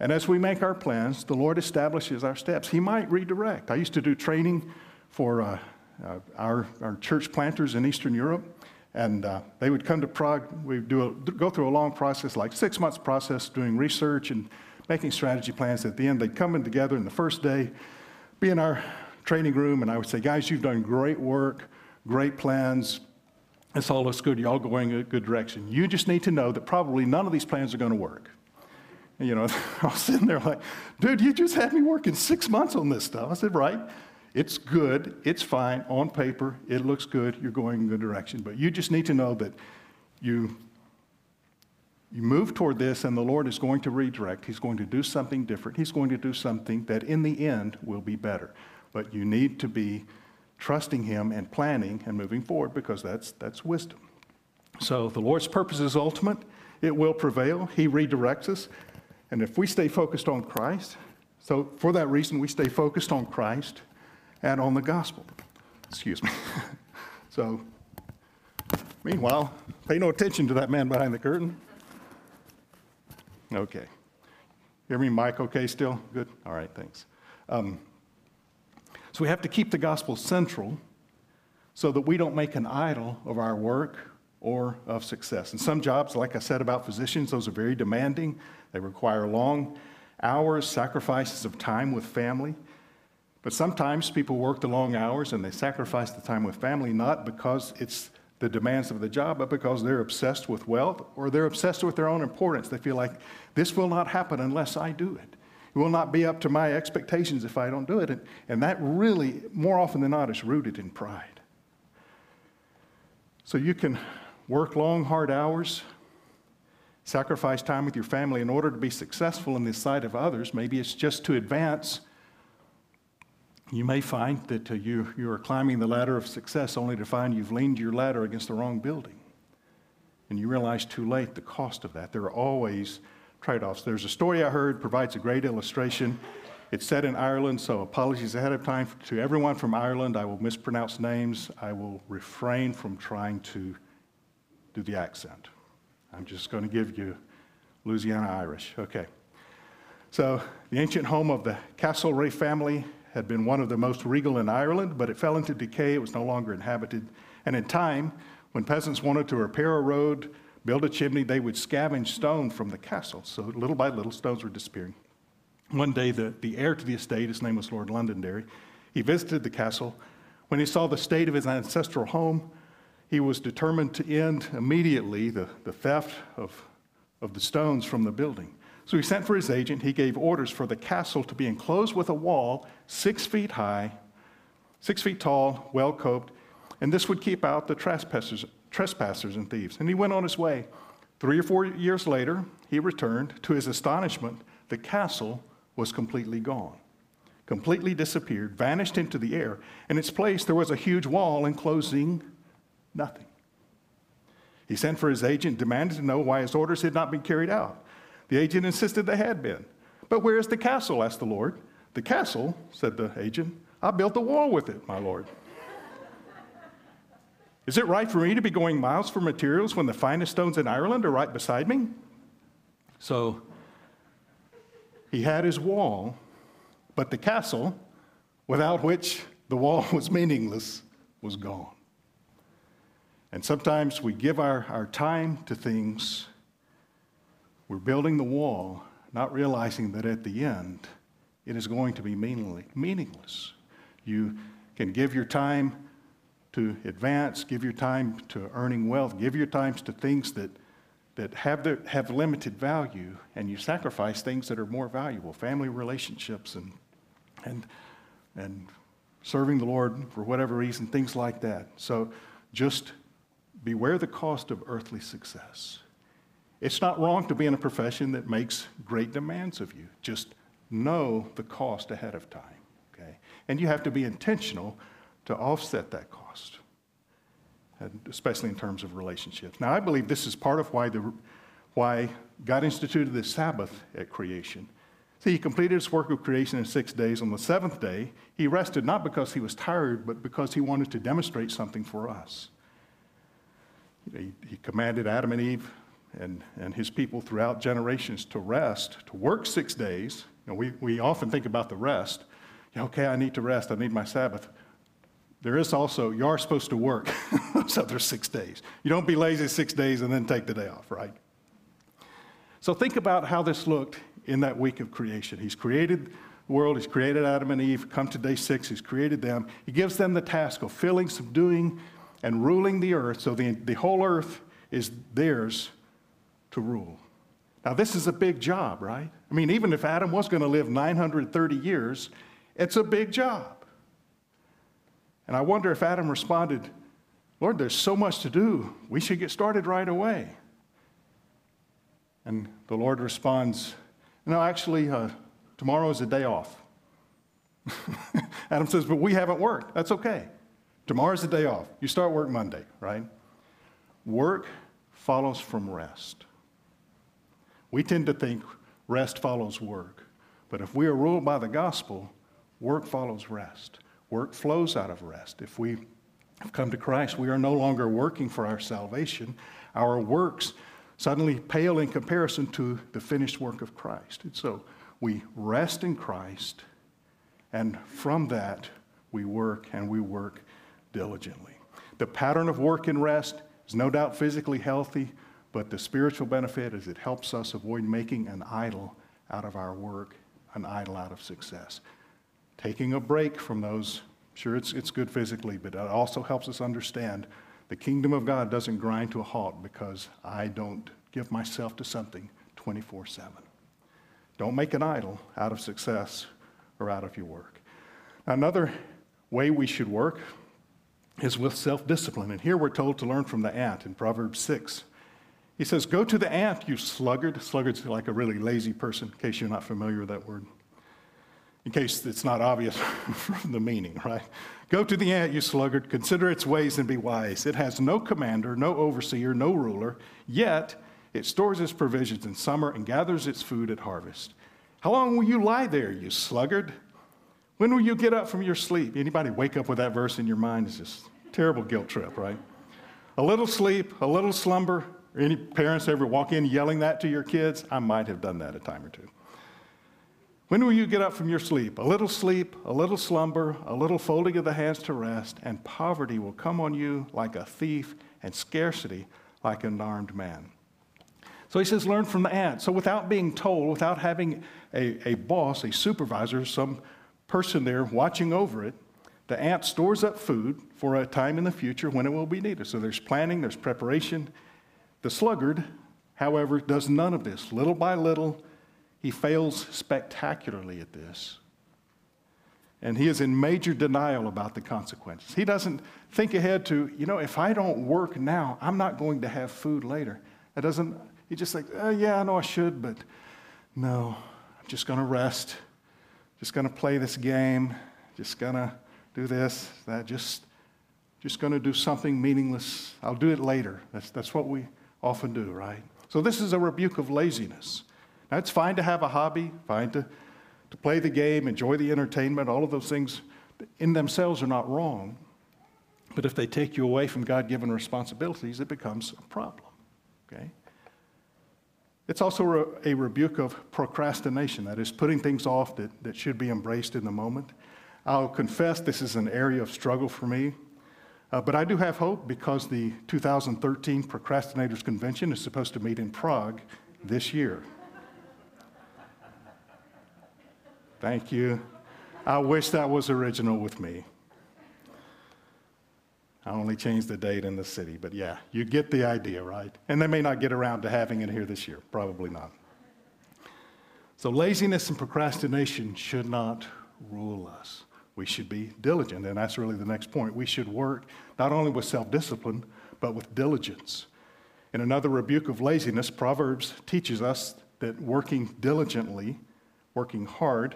and as we make our plans, the Lord establishes our steps. He might redirect. I used to do training for uh, uh, our, our church planters in Eastern Europe, and uh, they would come to Prague. We'd do a, go through a long process, like six months process, doing research and making strategy plans. At the end, they'd come in together, and the first day, be in our training room and I would say, guys, you've done great work, great plans. It's all looks good. You're all going in a good direction. You just need to know that probably none of these plans are going to work. And, you know, I was sitting there like, dude, you just had me working six months on this stuff. I said, right. It's good. It's fine. On paper, it looks good. You're going in a good direction. But you just need to know that you you move toward this, and the Lord is going to redirect. He's going to do something different. He's going to do something that in the end will be better. But you need to be trusting Him and planning and moving forward because that's, that's wisdom. So the Lord's purpose is ultimate, it will prevail. He redirects us. And if we stay focused on Christ, so for that reason, we stay focused on Christ and on the gospel. Excuse me. so, meanwhile, pay no attention to that man behind the curtain. Okay. Hear me, Mike, okay still? Good? All right, thanks. Um, so we have to keep the gospel central so that we don't make an idol of our work or of success. And some jobs, like I said about physicians, those are very demanding. They require long hours, sacrifices of time with family. But sometimes people work the long hours and they sacrifice the time with family not because it's the demands of the job, but because they're obsessed with wealth or they're obsessed with their own importance. They feel like this will not happen unless I do it. It will not be up to my expectations if I don't do it. And, and that really, more often than not, is rooted in pride. So you can work long, hard hours, sacrifice time with your family in order to be successful in the sight of others. Maybe it's just to advance. You may find that uh, you, you are climbing the ladder of success only to find you've leaned your ladder against the wrong building. And you realize too late the cost of that. There are always trade offs. There's a story I heard provides a great illustration. It's set in Ireland, so apologies ahead of time to everyone from Ireland. I will mispronounce names. I will refrain from trying to do the accent. I'm just going to give you Louisiana Irish. Okay. So, the ancient home of the Castlereagh family had been one of the most regal in Ireland, but it fell into decay. It was no longer inhabited. And in time, when peasants wanted to repair a road, build a chimney, they would scavenge stone from the castle. So, little by little, stones were disappearing. One day, the, the heir to the estate, his name was Lord Londonderry, he visited the castle. When he saw the state of his ancestral home, he was determined to end immediately the, the theft of, of the stones from the building. So he sent for his agent. He gave orders for the castle to be enclosed with a wall six feet high, six feet tall, well coped, and this would keep out the trespassers, trespassers and thieves. And he went on his way. Three or four years later, he returned. To his astonishment, the castle was completely gone, completely disappeared, vanished into the air. In its place, there was a huge wall enclosing Nothing. He sent for his agent, demanded to know why his orders had not been carried out. The agent insisted they had been. But where is the castle? asked the Lord. The castle, said the agent, I built a wall with it, my Lord. Is it right for me to be going miles for materials when the finest stones in Ireland are right beside me? So he had his wall, but the castle, without which the wall was meaningless, was gone. And sometimes we give our, our time to things, we're building the wall, not realizing that at the end, it is going to be meaningless. You can give your time to advance, give your time to earning wealth, give your times to things that, that have, the, have limited value, and you sacrifice things that are more valuable family relationships and, and, and serving the Lord for whatever reason, things like that. So just beware the cost of earthly success. It's not wrong to be in a profession that makes great demands of you. Just know the cost ahead of time, okay? And you have to be intentional to offset that cost, especially in terms of relationships. Now, I believe this is part of why, the, why God instituted the Sabbath at creation. See, he completed his work of creation in six days. On the seventh day, he rested not because he was tired, but because he wanted to demonstrate something for us. He, he commanded Adam and Eve and, and his people throughout generations to rest, to work six days. You know, we, we often think about the rest. Okay, I need to rest, I need my Sabbath. There is also, you are supposed to work those other six days. You don't be lazy six days and then take the day off, right? So think about how this looked in that week of creation. He's created the world, He's created Adam and Eve. Come to day six, He's created them. He gives them the task of filling, subduing, and ruling the earth, so the, the whole earth is theirs to rule. Now, this is a big job, right? I mean, even if Adam was going to live 930 years, it's a big job. And I wonder if Adam responded, Lord, there's so much to do. We should get started right away. And the Lord responds, No, actually, uh, tomorrow is a day off. Adam says, But we haven't worked. That's okay. Tomorrow's the day off. You start work Monday, right? Work follows from rest. We tend to think rest follows work. But if we are ruled by the gospel, work follows rest. Work flows out of rest. If we have come to Christ, we are no longer working for our salvation. Our works suddenly pale in comparison to the finished work of Christ. And so we rest in Christ, and from that, we work and we work diligently. The pattern of work and rest is no doubt physically healthy, but the spiritual benefit is it helps us avoid making an idol out of our work, an idol out of success. Taking a break from those, sure, it's, it's good physically, but it also helps us understand the kingdom of God doesn't grind to a halt because I don't give myself to something 24 7. Don't make an idol out of success or out of your work. Another way we should work is with self discipline. And here we're told to learn from the ant in Proverbs 6. He says, Go to the ant, you sluggard. Sluggard's like a really lazy person, in case you're not familiar with that word. In case it's not obvious from the meaning, right? Go to the ant, you sluggard, consider its ways and be wise. It has no commander, no overseer, no ruler, yet it stores its provisions in summer and gathers its food at harvest. How long will you lie there, you sluggard? When will you get up from your sleep? Anybody wake up with that verse in your mind? It's just terrible guilt trip, right? A little sleep, a little slumber. Any parents ever walk in yelling that to your kids? I might have done that a time or two. When will you get up from your sleep? A little sleep, a little slumber, a little folding of the hands to rest, and poverty will come on you like a thief, and scarcity like an armed man. So he says, learn from the ant. So without being told, without having a, a boss, a supervisor, some person there watching over it, the ant stores up food for a time in the future when it will be needed. So there's planning, there's preparation. The sluggard, however, does none of this. Little by little, he fails spectacularly at this. And he is in major denial about the consequences. He doesn't think ahead to, you know, if I don't work now, I'm not going to have food later. That doesn't, he just like, oh, yeah, I know I should, but no, I'm just going to rest, just going to play this game, just going to do this, that, just, just going to do something meaningless. I'll do it later. That's, that's what we often do, right? So this is a rebuke of laziness. Now, it's fine to have a hobby, fine to, to play the game, enjoy the entertainment, all of those things in themselves are not wrong. But if they take you away from God given responsibilities, it becomes a problem. Okay? It's also a rebuke of procrastination, that is, putting things off that, that should be embraced in the moment. I'll confess this is an area of struggle for me, uh, but I do have hope because the 2013 Procrastinators Convention is supposed to meet in Prague this year. Thank you. I wish that was original with me. I only changed the date in the city, but yeah, you get the idea, right? And they may not get around to having it here this year, probably not. So, laziness and procrastination should not rule us. We should be diligent, and that's really the next point. We should work not only with self discipline, but with diligence. In another rebuke of laziness, Proverbs teaches us that working diligently, working hard,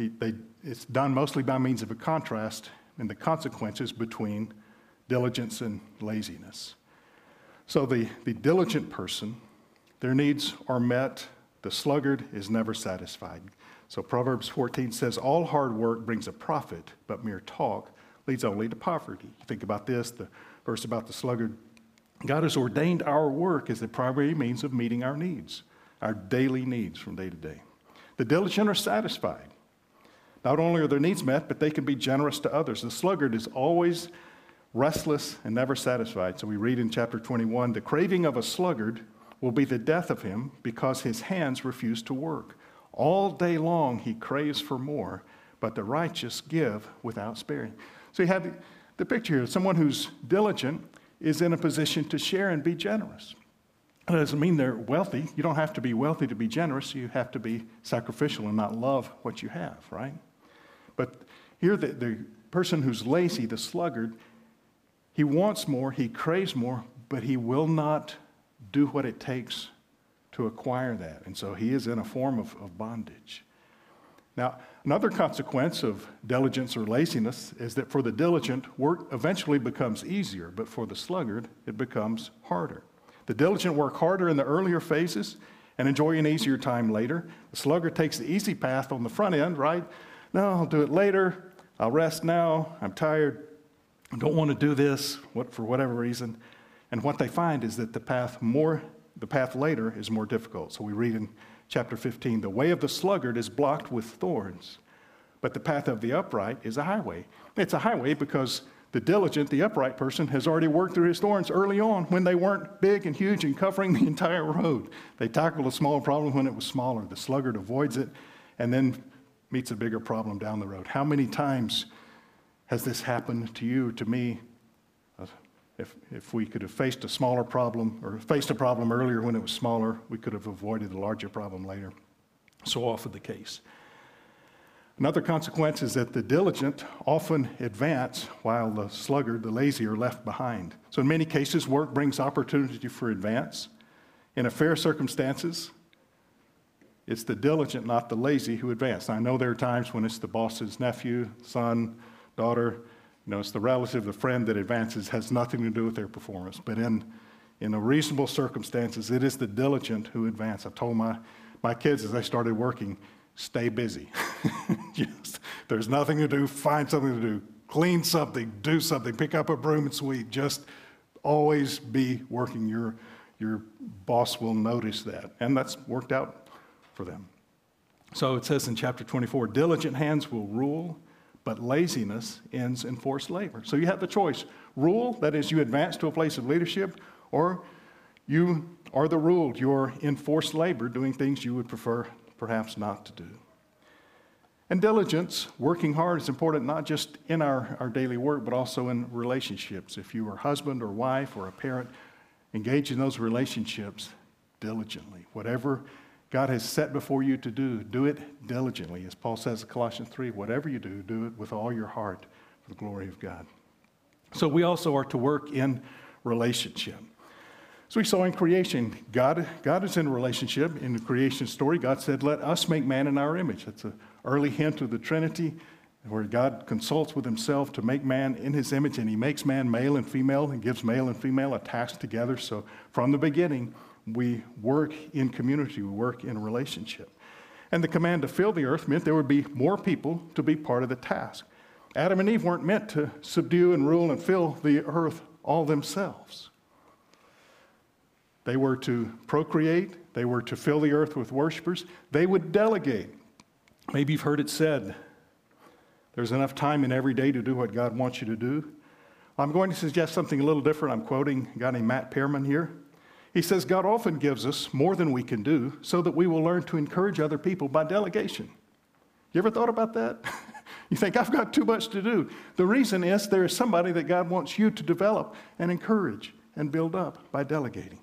he, they, it's done mostly by means of a contrast in the consequences between diligence and laziness. So the, the diligent person, their needs are met. The sluggard is never satisfied. So Proverbs 14 says, All hard work brings a profit, but mere talk leads only to poverty. Think about this, the verse about the sluggard. God has ordained our work as the primary means of meeting our needs, our daily needs from day to day. The diligent are satisfied. Not only are their needs met, but they can be generous to others. The sluggard is always restless and never satisfied. So we read in chapter 21 the craving of a sluggard will be the death of him because his hands refuse to work. All day long he craves for more, but the righteous give without sparing. So you have the, picture here someone who's diligent is in a position to share and be generous. It doesn't mean they're wealthy. You don't have to be wealthy to be generous. You have to be sacrificial and not love what you have, right? But here, the, the person who's lazy, the sluggard, he wants more, he craves more, but he will not do what it takes to acquire that. And so he is in a form of, of bondage. Now, another consequence of diligence or laziness is that for the diligent, work eventually becomes easier, but for the sluggard, it becomes harder. The diligent work harder in the earlier phases and enjoy an easier time later. The sluggard takes the easy path on the front end, right? No, I'll do it later. I'll rest now. I'm tired. I don't want to do this what, for whatever reason. And what they find is that the path more, the path later is more difficult. So we read in chapter 15, the way of the sluggard is blocked with thorns, but the path of the upright is a highway. It's a highway because the diligent, the upright person, has already worked through his thorns early on when they weren't big and huge and covering the entire road. They tackled a small problem when it was smaller. The sluggard avoids it and then meets a bigger problem down the road. How many times has this happened to you, to me? Uh, If, if we could have faced a smaller problem or faced a problem earlier when it was smaller, we could have avoided a larger problem later. So often the case. Another consequence is that the diligent often advance while the sluggard, the lazy, are left behind. So, in many cases, work brings opportunity for advance. In a fair circumstances, it's the diligent, not the lazy, who advance. I know there are times when it's the boss's nephew, son, daughter, you know, it's the relative, the friend that advances, has nothing to do with their performance. But in, in reasonable circumstances, it is the diligent who advance. I told my, my kids as they started working, stay busy. Just, there's nothing to do, find something to do. Clean something, do something, pick up a broom and sweep. Just always be working. Your, your boss will notice that. And that's worked out for them. So it says in chapter 24 diligent hands will rule, but laziness ends in forced labor. So you have the choice rule, that is, you advance to a place of leadership, or you are the ruled. You're in forced labor doing things you would prefer perhaps not to do. And diligence, working hard, is important not just in our, our daily work, but also in relationships. If you are husband or wife or a parent, engage in those relationships diligently. Whatever God has set before you to do, do it diligently. As Paul says in Colossians 3, whatever you do, do it with all your heart for the glory of God. So we also are to work in relationship. So we saw in creation, God, God is in a relationship. In the creation story, God said, Let us make man in our image. That's an early hint of the Trinity, where God consults with himself to make man in his image, and he makes man male and female and gives male and female attached together. So from the beginning, we work in community, we work in relationship. And the command to fill the earth meant there would be more people to be part of the task. Adam and Eve weren't meant to subdue and rule and fill the earth all themselves. They were to procreate, they were to fill the earth with worshipers, they would delegate. Maybe you've heard it said there's enough time in every day to do what God wants you to do. I'm going to suggest something a little different. I'm quoting a guy named Matt Perman here. He says, God often gives us more than we can do so that we will learn to encourage other people by delegation. You ever thought about that? you think, I've got too much to do. The reason is there is somebody that God wants you to develop and encourage and build up by delegating.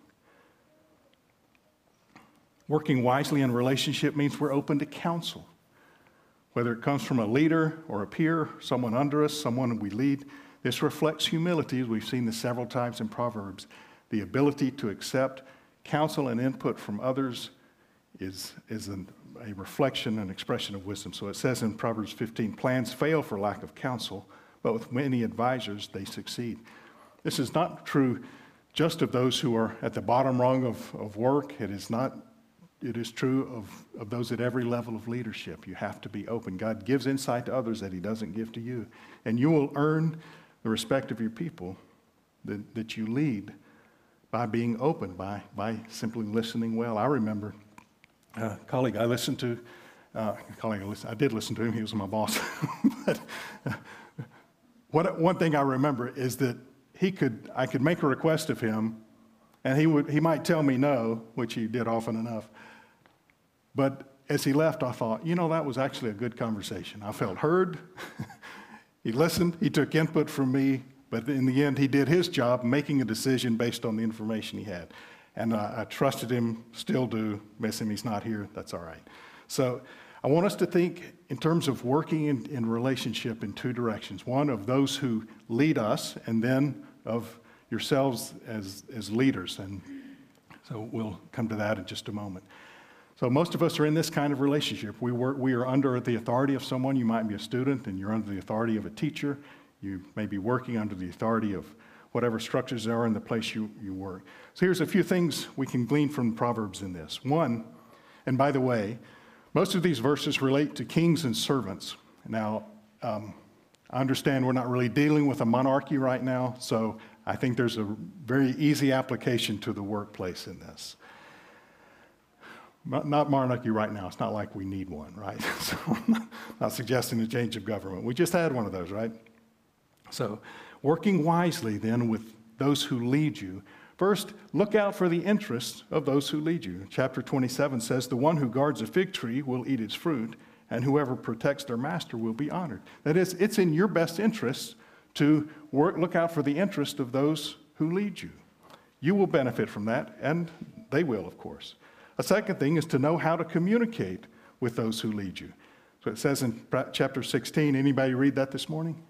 Working wisely in relationship means we're open to counsel. Whether it comes from a leader or a peer, someone under us, someone we lead, this reflects humility, as we've seen this several times in Proverbs. The ability to accept counsel and input from others is, is an, a reflection and expression of wisdom. So it says in Proverbs 15 plans fail for lack of counsel, but with many advisors, they succeed. This is not true just of those who are at the bottom rung of, of work. It is not it is true of, of those at every level of leadership. You have to be open. God gives insight to others that He doesn't give to you. And you will earn the respect of your people that, that you lead by being open, by, by simply listening well. I remember a colleague I listened to, uh, colleague I, listened, I did listen to him, he was my boss. but uh, what, one thing I remember is that he could, I could make a request of him, and he, would, he might tell me no, which he did often enough. But as he left, I thought, you know, that was actually a good conversation. I felt heard. he listened, he took input from me, but in the end, he did his job, making a decision based on the information he had. And I, I trusted him, still do. Miss him, he's not here. That's all right. So I want us to think in terms of working in, in relationship in two directions one, of those who lead us, and then of yourselves as, as leaders. And So we'll come to that in just a moment. So most of us are in this kind of relationship. We, work, we are under the authority of someone. You might be a student and you're under the authority of a teacher. You may be working under the authority of whatever structures there are in the place you, you work. So here's a few things we can glean from Proverbs in this. One, and by the way, most of these verses relate to kings and servants. Now, um, I understand we're not really dealing with a monarchy right now, so I think there's a very easy application to the workplace in this. Not, monarchy right now. It's not like we need one, right? So I'm not suggesting a change of government. We just had one of those, right? So, working wisely then with those who lead you. First, look out for the interests of those who lead you. Chapter 27 says, The one who guards a fig tree will eat its fruit, and whoever protects their master will be honored. That is, it's in your best interest to work, look out for the interest of those who lead you. You will benefit from that, and they will, of course. A second thing is to know how to communicate with those who lead you. So it says in chapter 16, anybody read that this morning?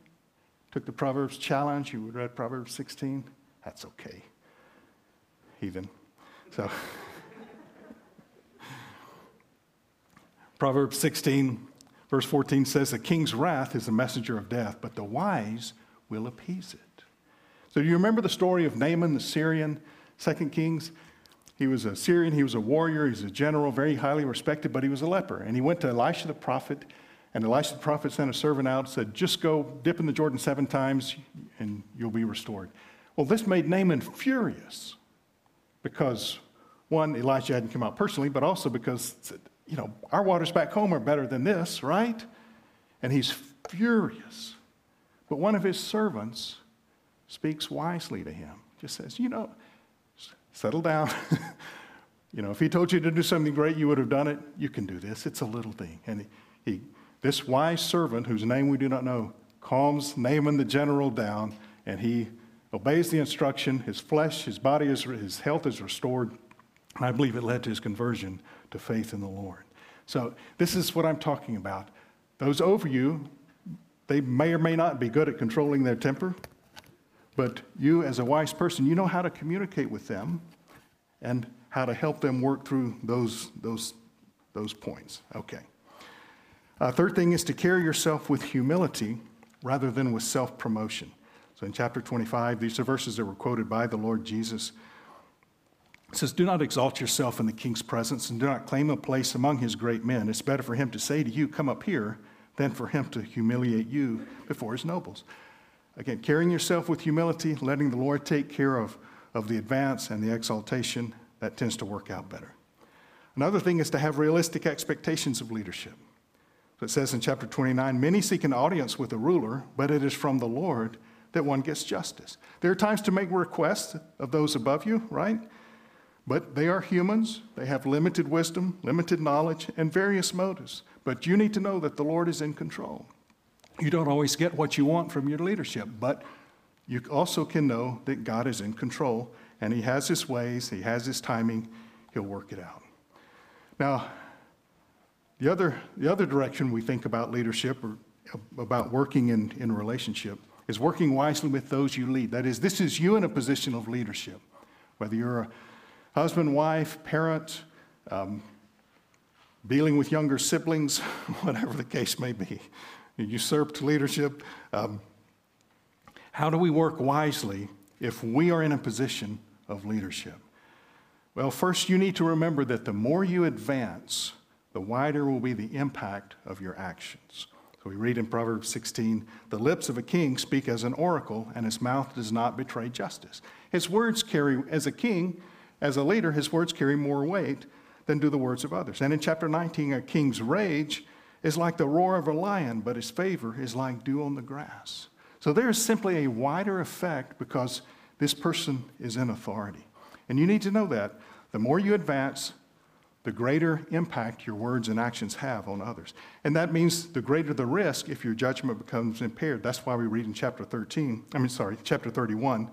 Took the Proverbs challenge, you would read Proverbs 16? That's okay. Heathen. So, Proverbs 16, verse 14 says, The king's wrath is a messenger of death, but the wise will appease it. So, do you remember the story of Naaman the Syrian, Second Kings? He was a Syrian, he was a warrior, he was a general, very highly respected, but he was a leper. And he went to Elisha the prophet, and Elisha the prophet sent a servant out, said, Just go dip in the Jordan seven times, and you'll be restored. Well, this made Naaman furious because, one, Elisha hadn't come out personally, but also because, you know, our waters back home are better than this, right? And he's furious. But one of his servants speaks wisely to him, just says, You know, settle down. you know, if he told you to do something great, you would have done it. You can do this. It's a little thing. And he, he this wise servant, whose name we do not know, calms Naaman the general down, and he obeys the instruction. His flesh, his body, is, his health is restored. And I believe it led to his conversion to faith in the Lord. So this is what I'm talking about. Those over you, they may or may not be good at controlling their temper. But you, as a wise person, you know how to communicate with them and how to help them work through those, those, those points. Okay. Uh, third thing is to carry yourself with humility rather than with self promotion. So in chapter 25, these are verses that were quoted by the Lord Jesus. It says, Do not exalt yourself in the king's presence and do not claim a place among his great men. It's better for him to say to you, Come up here, than for him to humiliate you before his nobles. Again, carrying yourself with humility, letting the Lord take care of, of the advance and the exaltation, that tends to work out better. Another thing is to have realistic expectations of leadership. It says in chapter 29 many seek an audience with a ruler, but it is from the Lord that one gets justice. There are times to make requests of those above you, right? But they are humans. They have limited wisdom, limited knowledge, and various motives. But you need to know that the Lord is in control. You don't always get what you want from your leadership, but you also can know that God is in control and He has His ways, He has His timing, He'll work it out. Now, the other, the other direction we think about leadership or about working in, in a relationship is working wisely with those you lead. That is, this is you in a position of leadership, whether you're a husband, wife, parent, um, dealing with younger siblings, whatever the case may be usurped leadership. Um, how do we work wisely if we are in a position of leadership? Well, first, you need to remember that the more you advance, the wider will be the impact of your actions. So we read in Proverbs 16 the lips of a king speak as an oracle, and his mouth does not betray justice. His words carry, as a king, as a leader, his words carry more weight than do the words of others. And in chapter 19, a king's rage is like the roar of a lion, but his favor is like dew on the grass. So there is simply a wider effect because this person is in authority. And you need to know that. The more you advance, the greater impact your words and actions have on others. And that means the greater the risk if your judgment becomes impaired. That's why we read in chapter 13, I mean, sorry, chapter 31,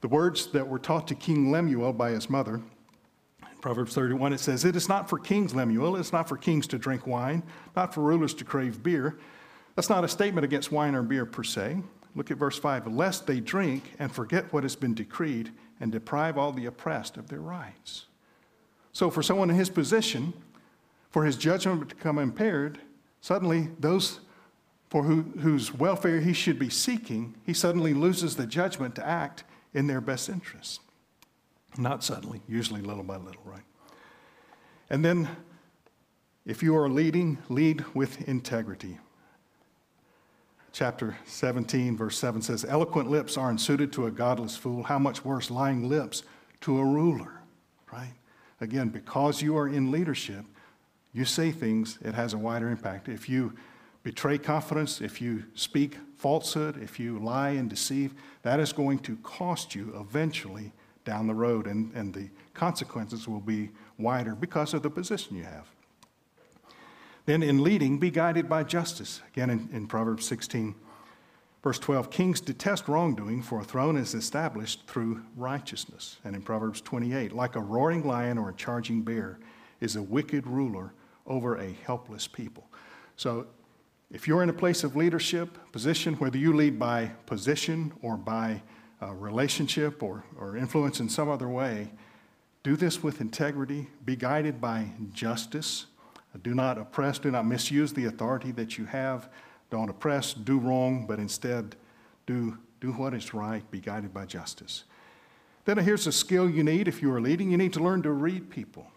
the words that were taught to King Lemuel by his mother In Proverbs 31, it says, It is not for kings, Lemuel, it's not for kings to drink wine, not for rulers to crave beer. That's not a statement against wine or beer per se. Look at verse 5 lest they drink and forget what has been decreed and deprive all the oppressed of their rights. So, for someone in his position, for his judgment to become impaired, suddenly those for who, whose welfare he should be seeking, he suddenly loses the judgment to act in their best interest. Not suddenly, usually little by little, right? And then, if you are leading, lead with integrity. Chapter 17, verse 7 says, Eloquent lips are unsuited to a godless fool. How much worse, lying lips to a ruler, right? Again, because you are in leadership, you say things, it has a wider impact. If you betray confidence, if you speak falsehood, if you lie and deceive, that is going to cost you eventually down the road, and, and the consequences will be wider because of the position you have. Then in leading, be guided by justice. Again, in, in Proverbs 16, verse 12, kings detest wrongdoing, for a throne is established through righteousness. And in Proverbs 28, like a roaring lion or a charging bear is a wicked ruler over a helpless people. So if you're in a place of leadership, position, whether you lead by position or by uh, relationship or, or influence in some other way, do this with integrity, be guided by justice. Do not oppress, do not misuse the authority that you have. Don't oppress, do wrong, but instead do, do what is right, be guided by justice. Then here's a skill you need if you are leading you need to learn to read people.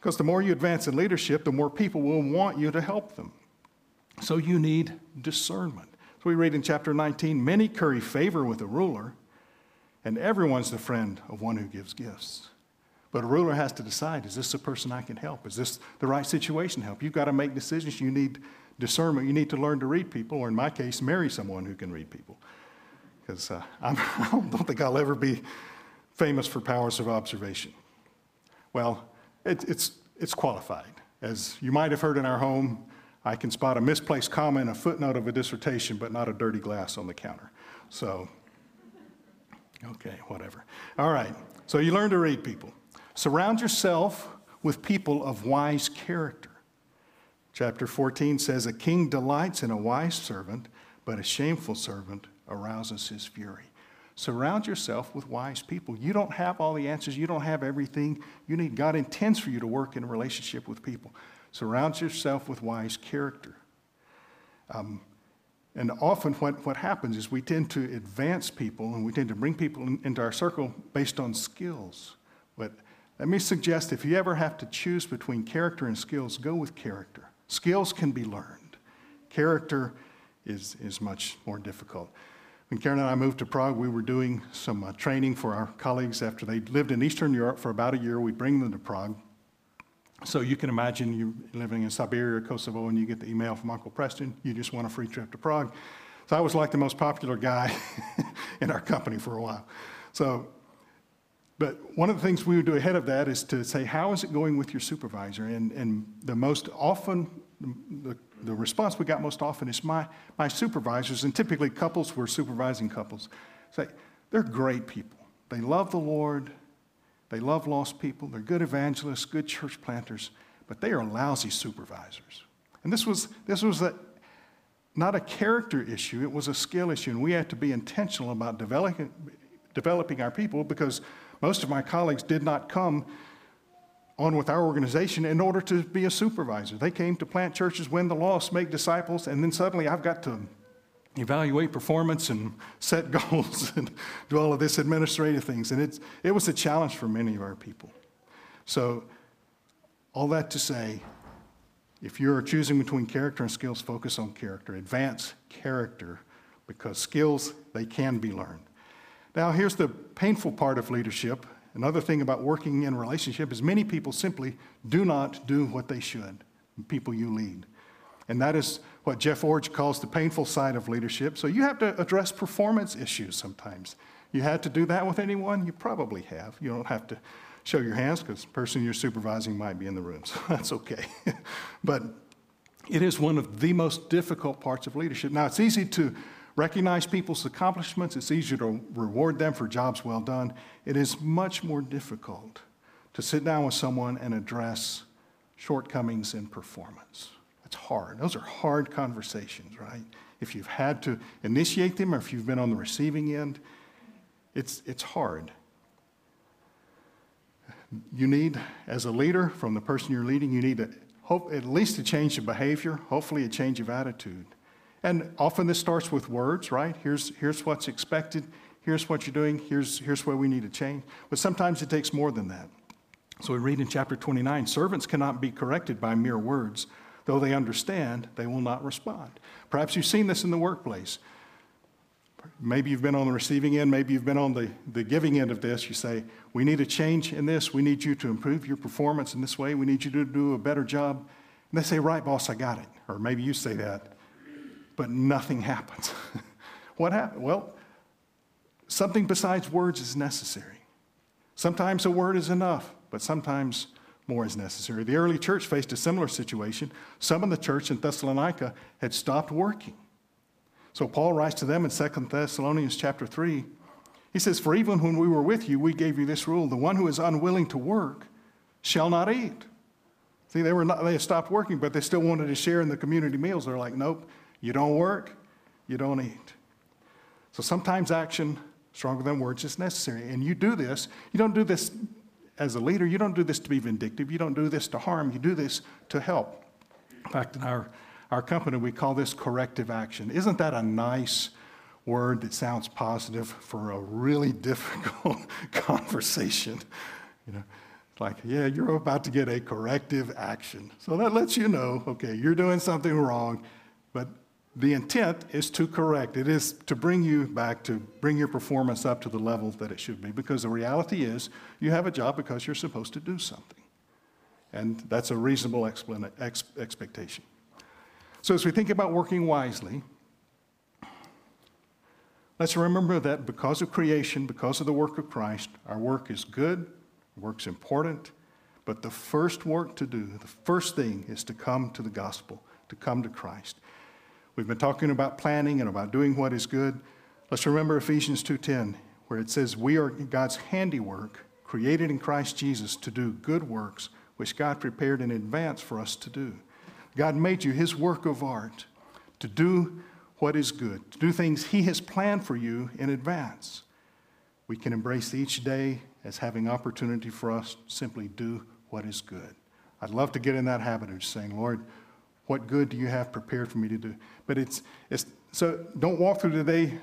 Because the more you advance in leadership, the more people will want you to help them. So you need discernment. So we read in chapter 19 many curry favor with a ruler, and everyone's the friend of one who gives gifts. But a ruler has to decide is this a person I can help? Is this the right situation to help? You've got to make decisions. You need discernment. You need to learn to read people, or in my case, marry someone who can read people. Because uh, I don't think I'll ever be famous for powers of observation. Well, it, it's, it's qualified. As you might have heard in our home, I can spot a misplaced comma a footnote of a dissertation, but not a dirty glass on the counter. So, okay, whatever. All right, so you learn to read people. Surround yourself with people of wise character. Chapter 14 says, A king delights in a wise servant, but a shameful servant arouses his fury. Surround yourself with wise people. You don't have all the answers, you don't have everything. You need God intends for you to work in a relationship with people. Surround yourself with wise character. Um, and often, what, what happens is we tend to advance people and we tend to bring people in, into our circle based on skills. But let me suggest if you ever have to choose between character and skills, go with character. Skills can be learned, character is, is much more difficult. When Karen and I moved to Prague, we were doing some uh, training for our colleagues after they lived in Eastern Europe for about a year. We'd bring them to Prague. So you can imagine you living in Siberia, Kosovo, and you get the email from Uncle Preston, you just want a free trip to Prague. So I was like the most popular guy in our company for a while. So, but one of the things we would do ahead of that is to say, how is it going with your supervisor? And, and the most often, the the response we got most often is my, my supervisors, and typically couples were supervising couples, say, they're great people. They love the Lord. They love lost people. They're good evangelists, good church planters, but they are lousy supervisors. And this was, this was a, not a character issue, it was a skill issue. And we had to be intentional about developing, developing our people because most of my colleagues did not come on with our organization in order to be a supervisor. They came to plant churches, win the lost, make disciples, and then suddenly I've got to evaluate performance and set goals and do all of this administrative things. And it's, it was a challenge for many of our people. So, all that to say, if you're choosing between character and skills, focus on character. Advance character because skills, they can be learned. Now, here's the painful part of leadership Another thing about working in a relationship is many people simply do not do what they should, people you lead. And that is what Jeff Iorg calls the painful side of leadership. So you have to address performance issues sometimes. You had to do that with anyone? You probably have. You don't have to show your hands because the person you're supervising might be in the room, so that's okay. but it is one of the most difficult parts of leadership. Now, it's easy to recognize people's accomplishments, it's easier to reward them for jobs well done. It is much more difficult to sit down with someone and address shortcomings in performance. It's hard. Those are hard conversations, right? If you've had to initiate them or if you've been on the receiving end, it's, it's hard. You need, as a leader, from the person you're leading, you need to hope at least a change of behavior, hopefully a change of attitude. And often this starts with words, right? Here's, here's what's expected, here's what you're doing, here's, here's where we need to change. But sometimes it takes more than that. So we read in chapter 29 servants cannot be corrected by mere words. Though they understand, they will not respond. Perhaps you've seen this in the workplace. Maybe you've been on the receiving end, maybe you've been on the, the giving end of this. You say, We need a change in this. We need you to improve your performance in this way. We need you to do a better job. And they say, Right, boss, I got it. Or maybe you say that, but nothing happens. what happened? Well, something besides words is necessary. Sometimes a word is enough, but sometimes more is necessary. The early church faced a similar situation. Some of the church in Thessalonica had stopped working. So Paul writes to them in 2 Thessalonians chapter 3. He says, For even when we were with you, we gave you this rule the one who is unwilling to work shall not eat. See, they, were not, they had stopped working, but they still wanted to share in the community meals. They're like, Nope, you don't work, you don't eat. So sometimes action stronger than words is necessary. And you do this, you don't do this as a leader, you don't do this to be vindictive, you don't do this to harm, you do this to help. In fact, in our, our company, we call this corrective action. Isn't that a nice word that sounds positive for a really difficult conversation? You know, it's like, yeah, you're about to get a corrective action. So that lets you know, okay, you're doing something wrong, the intent is to correct. It is to bring you back, to bring your performance up to the level that it should be. Because the reality is, you have a job because you're supposed to do something. And that's a reasonable ex- expectation. So, as we think about working wisely, let's remember that because of creation, because of the work of Christ, our work is good, work's important, but the first work to do, the first thing is to come to the gospel, to come to Christ. We've been talking about planning and about doing what is good. Let's remember Ephesians 2:10 where it says we are God's handiwork created in Christ Jesus to do good works which God prepared in advance for us to do. God made you his work of art to do what is good, to do things he has planned for you in advance. We can embrace each day as having opportunity for us to simply do what is good. I'd love to get in that habit of saying, Lord, what good do you have prepared for me to do? But it's, it's so don't walk through the day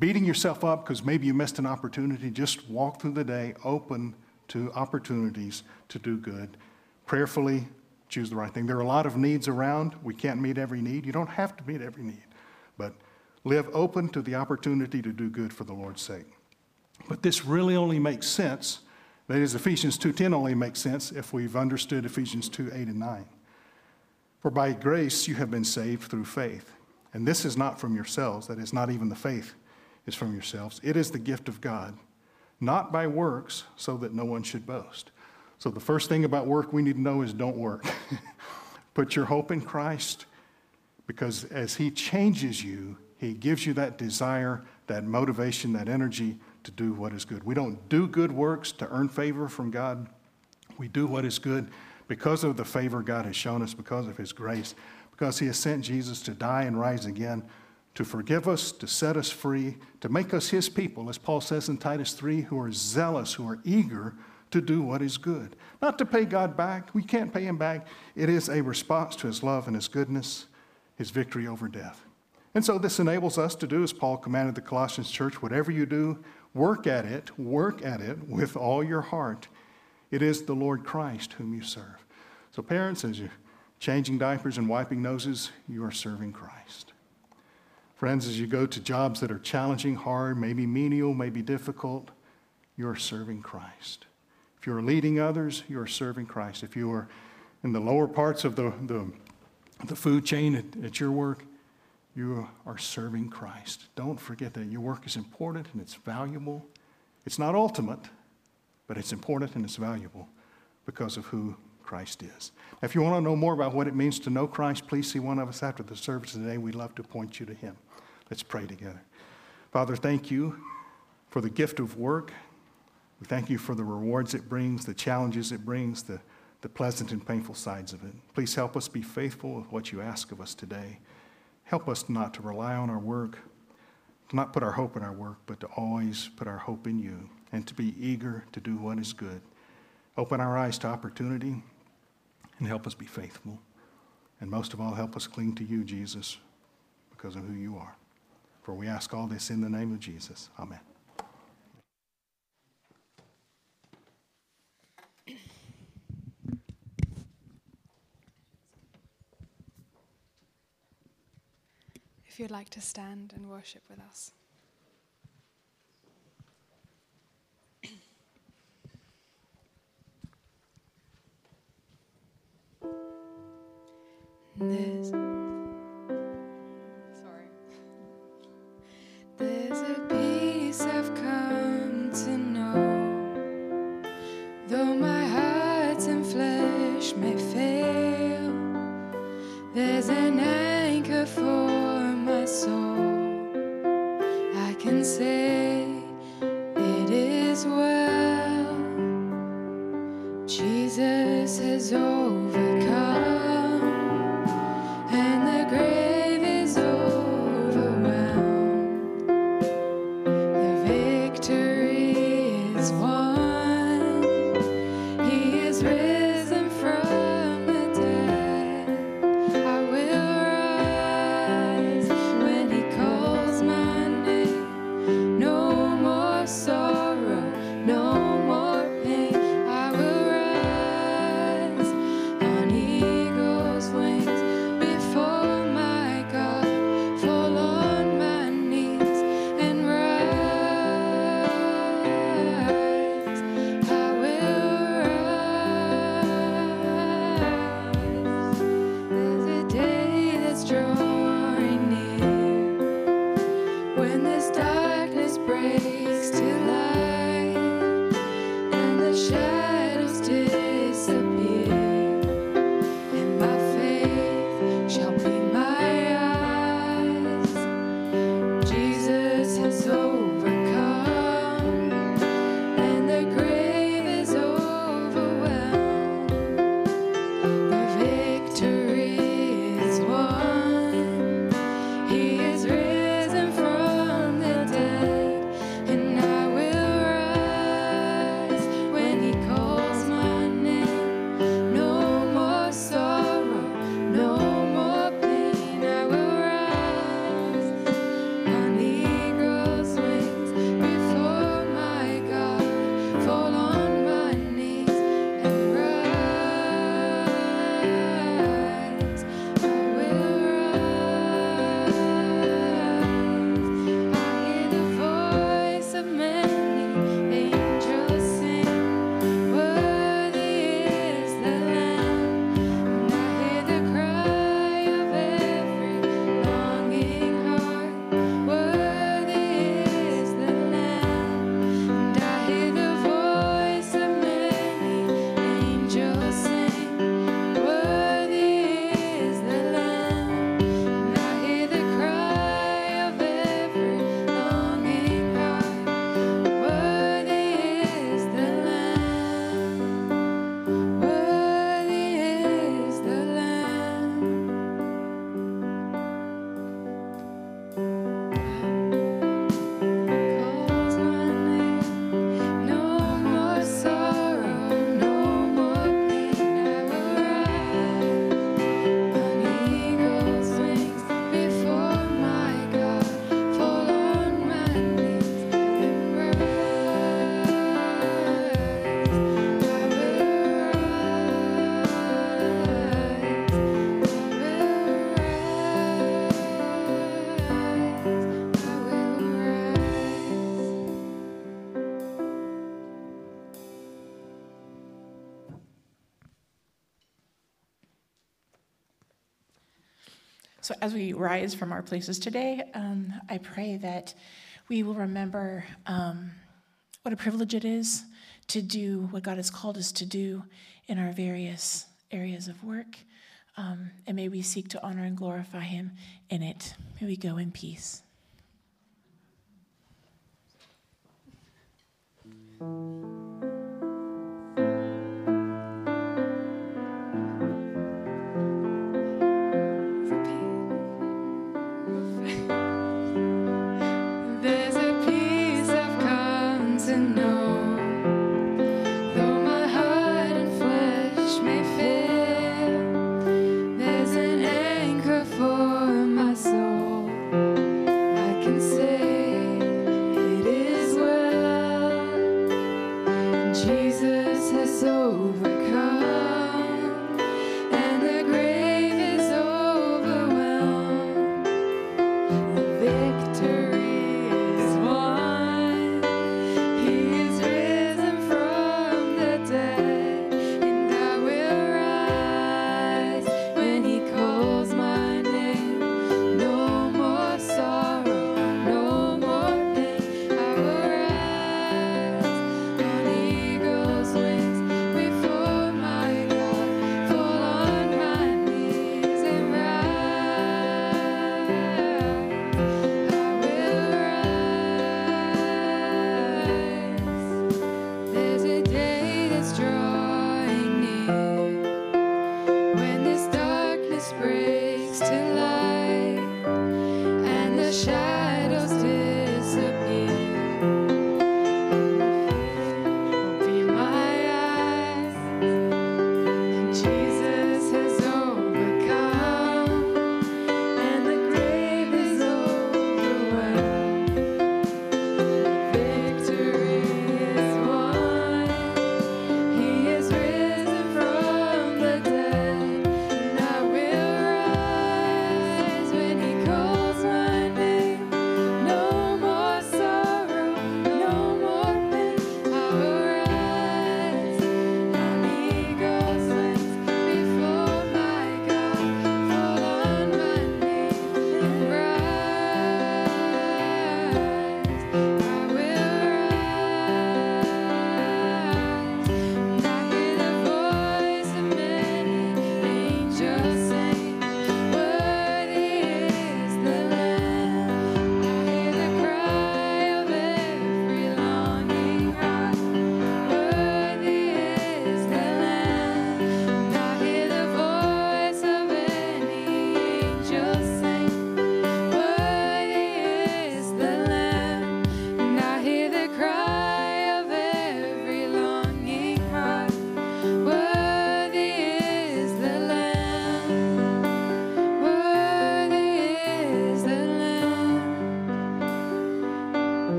beating yourself up because maybe you missed an opportunity. Just walk through the day open to opportunities to do good. Prayerfully choose the right thing. There are a lot of needs around. We can't meet every need. You don't have to meet every need, but live open to the opportunity to do good for the Lord's sake. But this really only makes sense. That is, Ephesians 2.10 only makes sense if we've understood Ephesians 2, 8, and 9. For by grace you have been saved through faith. And this is not from yourselves, that is, not even the faith is from yourselves. It is the gift of God, not by works, so that no one should boast. So the first thing about work we need to know is don't work. Put your hope in Christ, because as He changes you, He gives you that desire, that motivation, that energy to do what is good. We don't do good works to earn favor from God. We do what is good because of the favor God has shown us, because of His grace, because He has sent Jesus to die and rise again, to forgive us, to set us free, to make us His people, as Paul says in Titus 3, who are zealous, who are eager to do what is good. Not to pay God back. We can't pay Him back. It is a response to His love and His goodness, His victory over death. And so this enables us to do, as Paul commanded the Colossians church, whatever you do, work at it, work at it with all your heart. It is the Lord Christ whom you serve. So, parents, as you're changing diapers and wiping noses, you are serving Christ. Friends, as you go to jobs that are challenging, hard, maybe menial, maybe difficult, you are serving Christ. If you're leading others, you are serving Christ. If you are in the lower parts of the, the, the food chain at, at your work, you are serving Christ. Don't forget that your work is important and it's valuable. It's not ultimate, but it's important and it's valuable because of who Christ is. If you want to know more about what it means to know Christ, please see one of us after the service today. We'd love to point you to him. Let's pray together. Father, thank you for the gift of work. We thank you for the rewards it brings, the challenges it brings, the, the pleasant and painful sides of it. Please help us be faithful with what you ask of us today. Help us not to rely on our work, to not put our hope in our work, but to always put our hope in you and to be eager to do what is good. Open our eyes to opportunity and help us be faithful. And most of all, help us cling to you, Jesus, because of who you are. For we ask all this in the name of Jesus. Amen.
If you'd like to stand and worship with us. This
So as we rise from our places today, um, I pray that we will remember um, what a privilege it is to do what God has called us to do in our various areas of work. Um, and may we seek to honor and glorify Him in it. May we go in peace.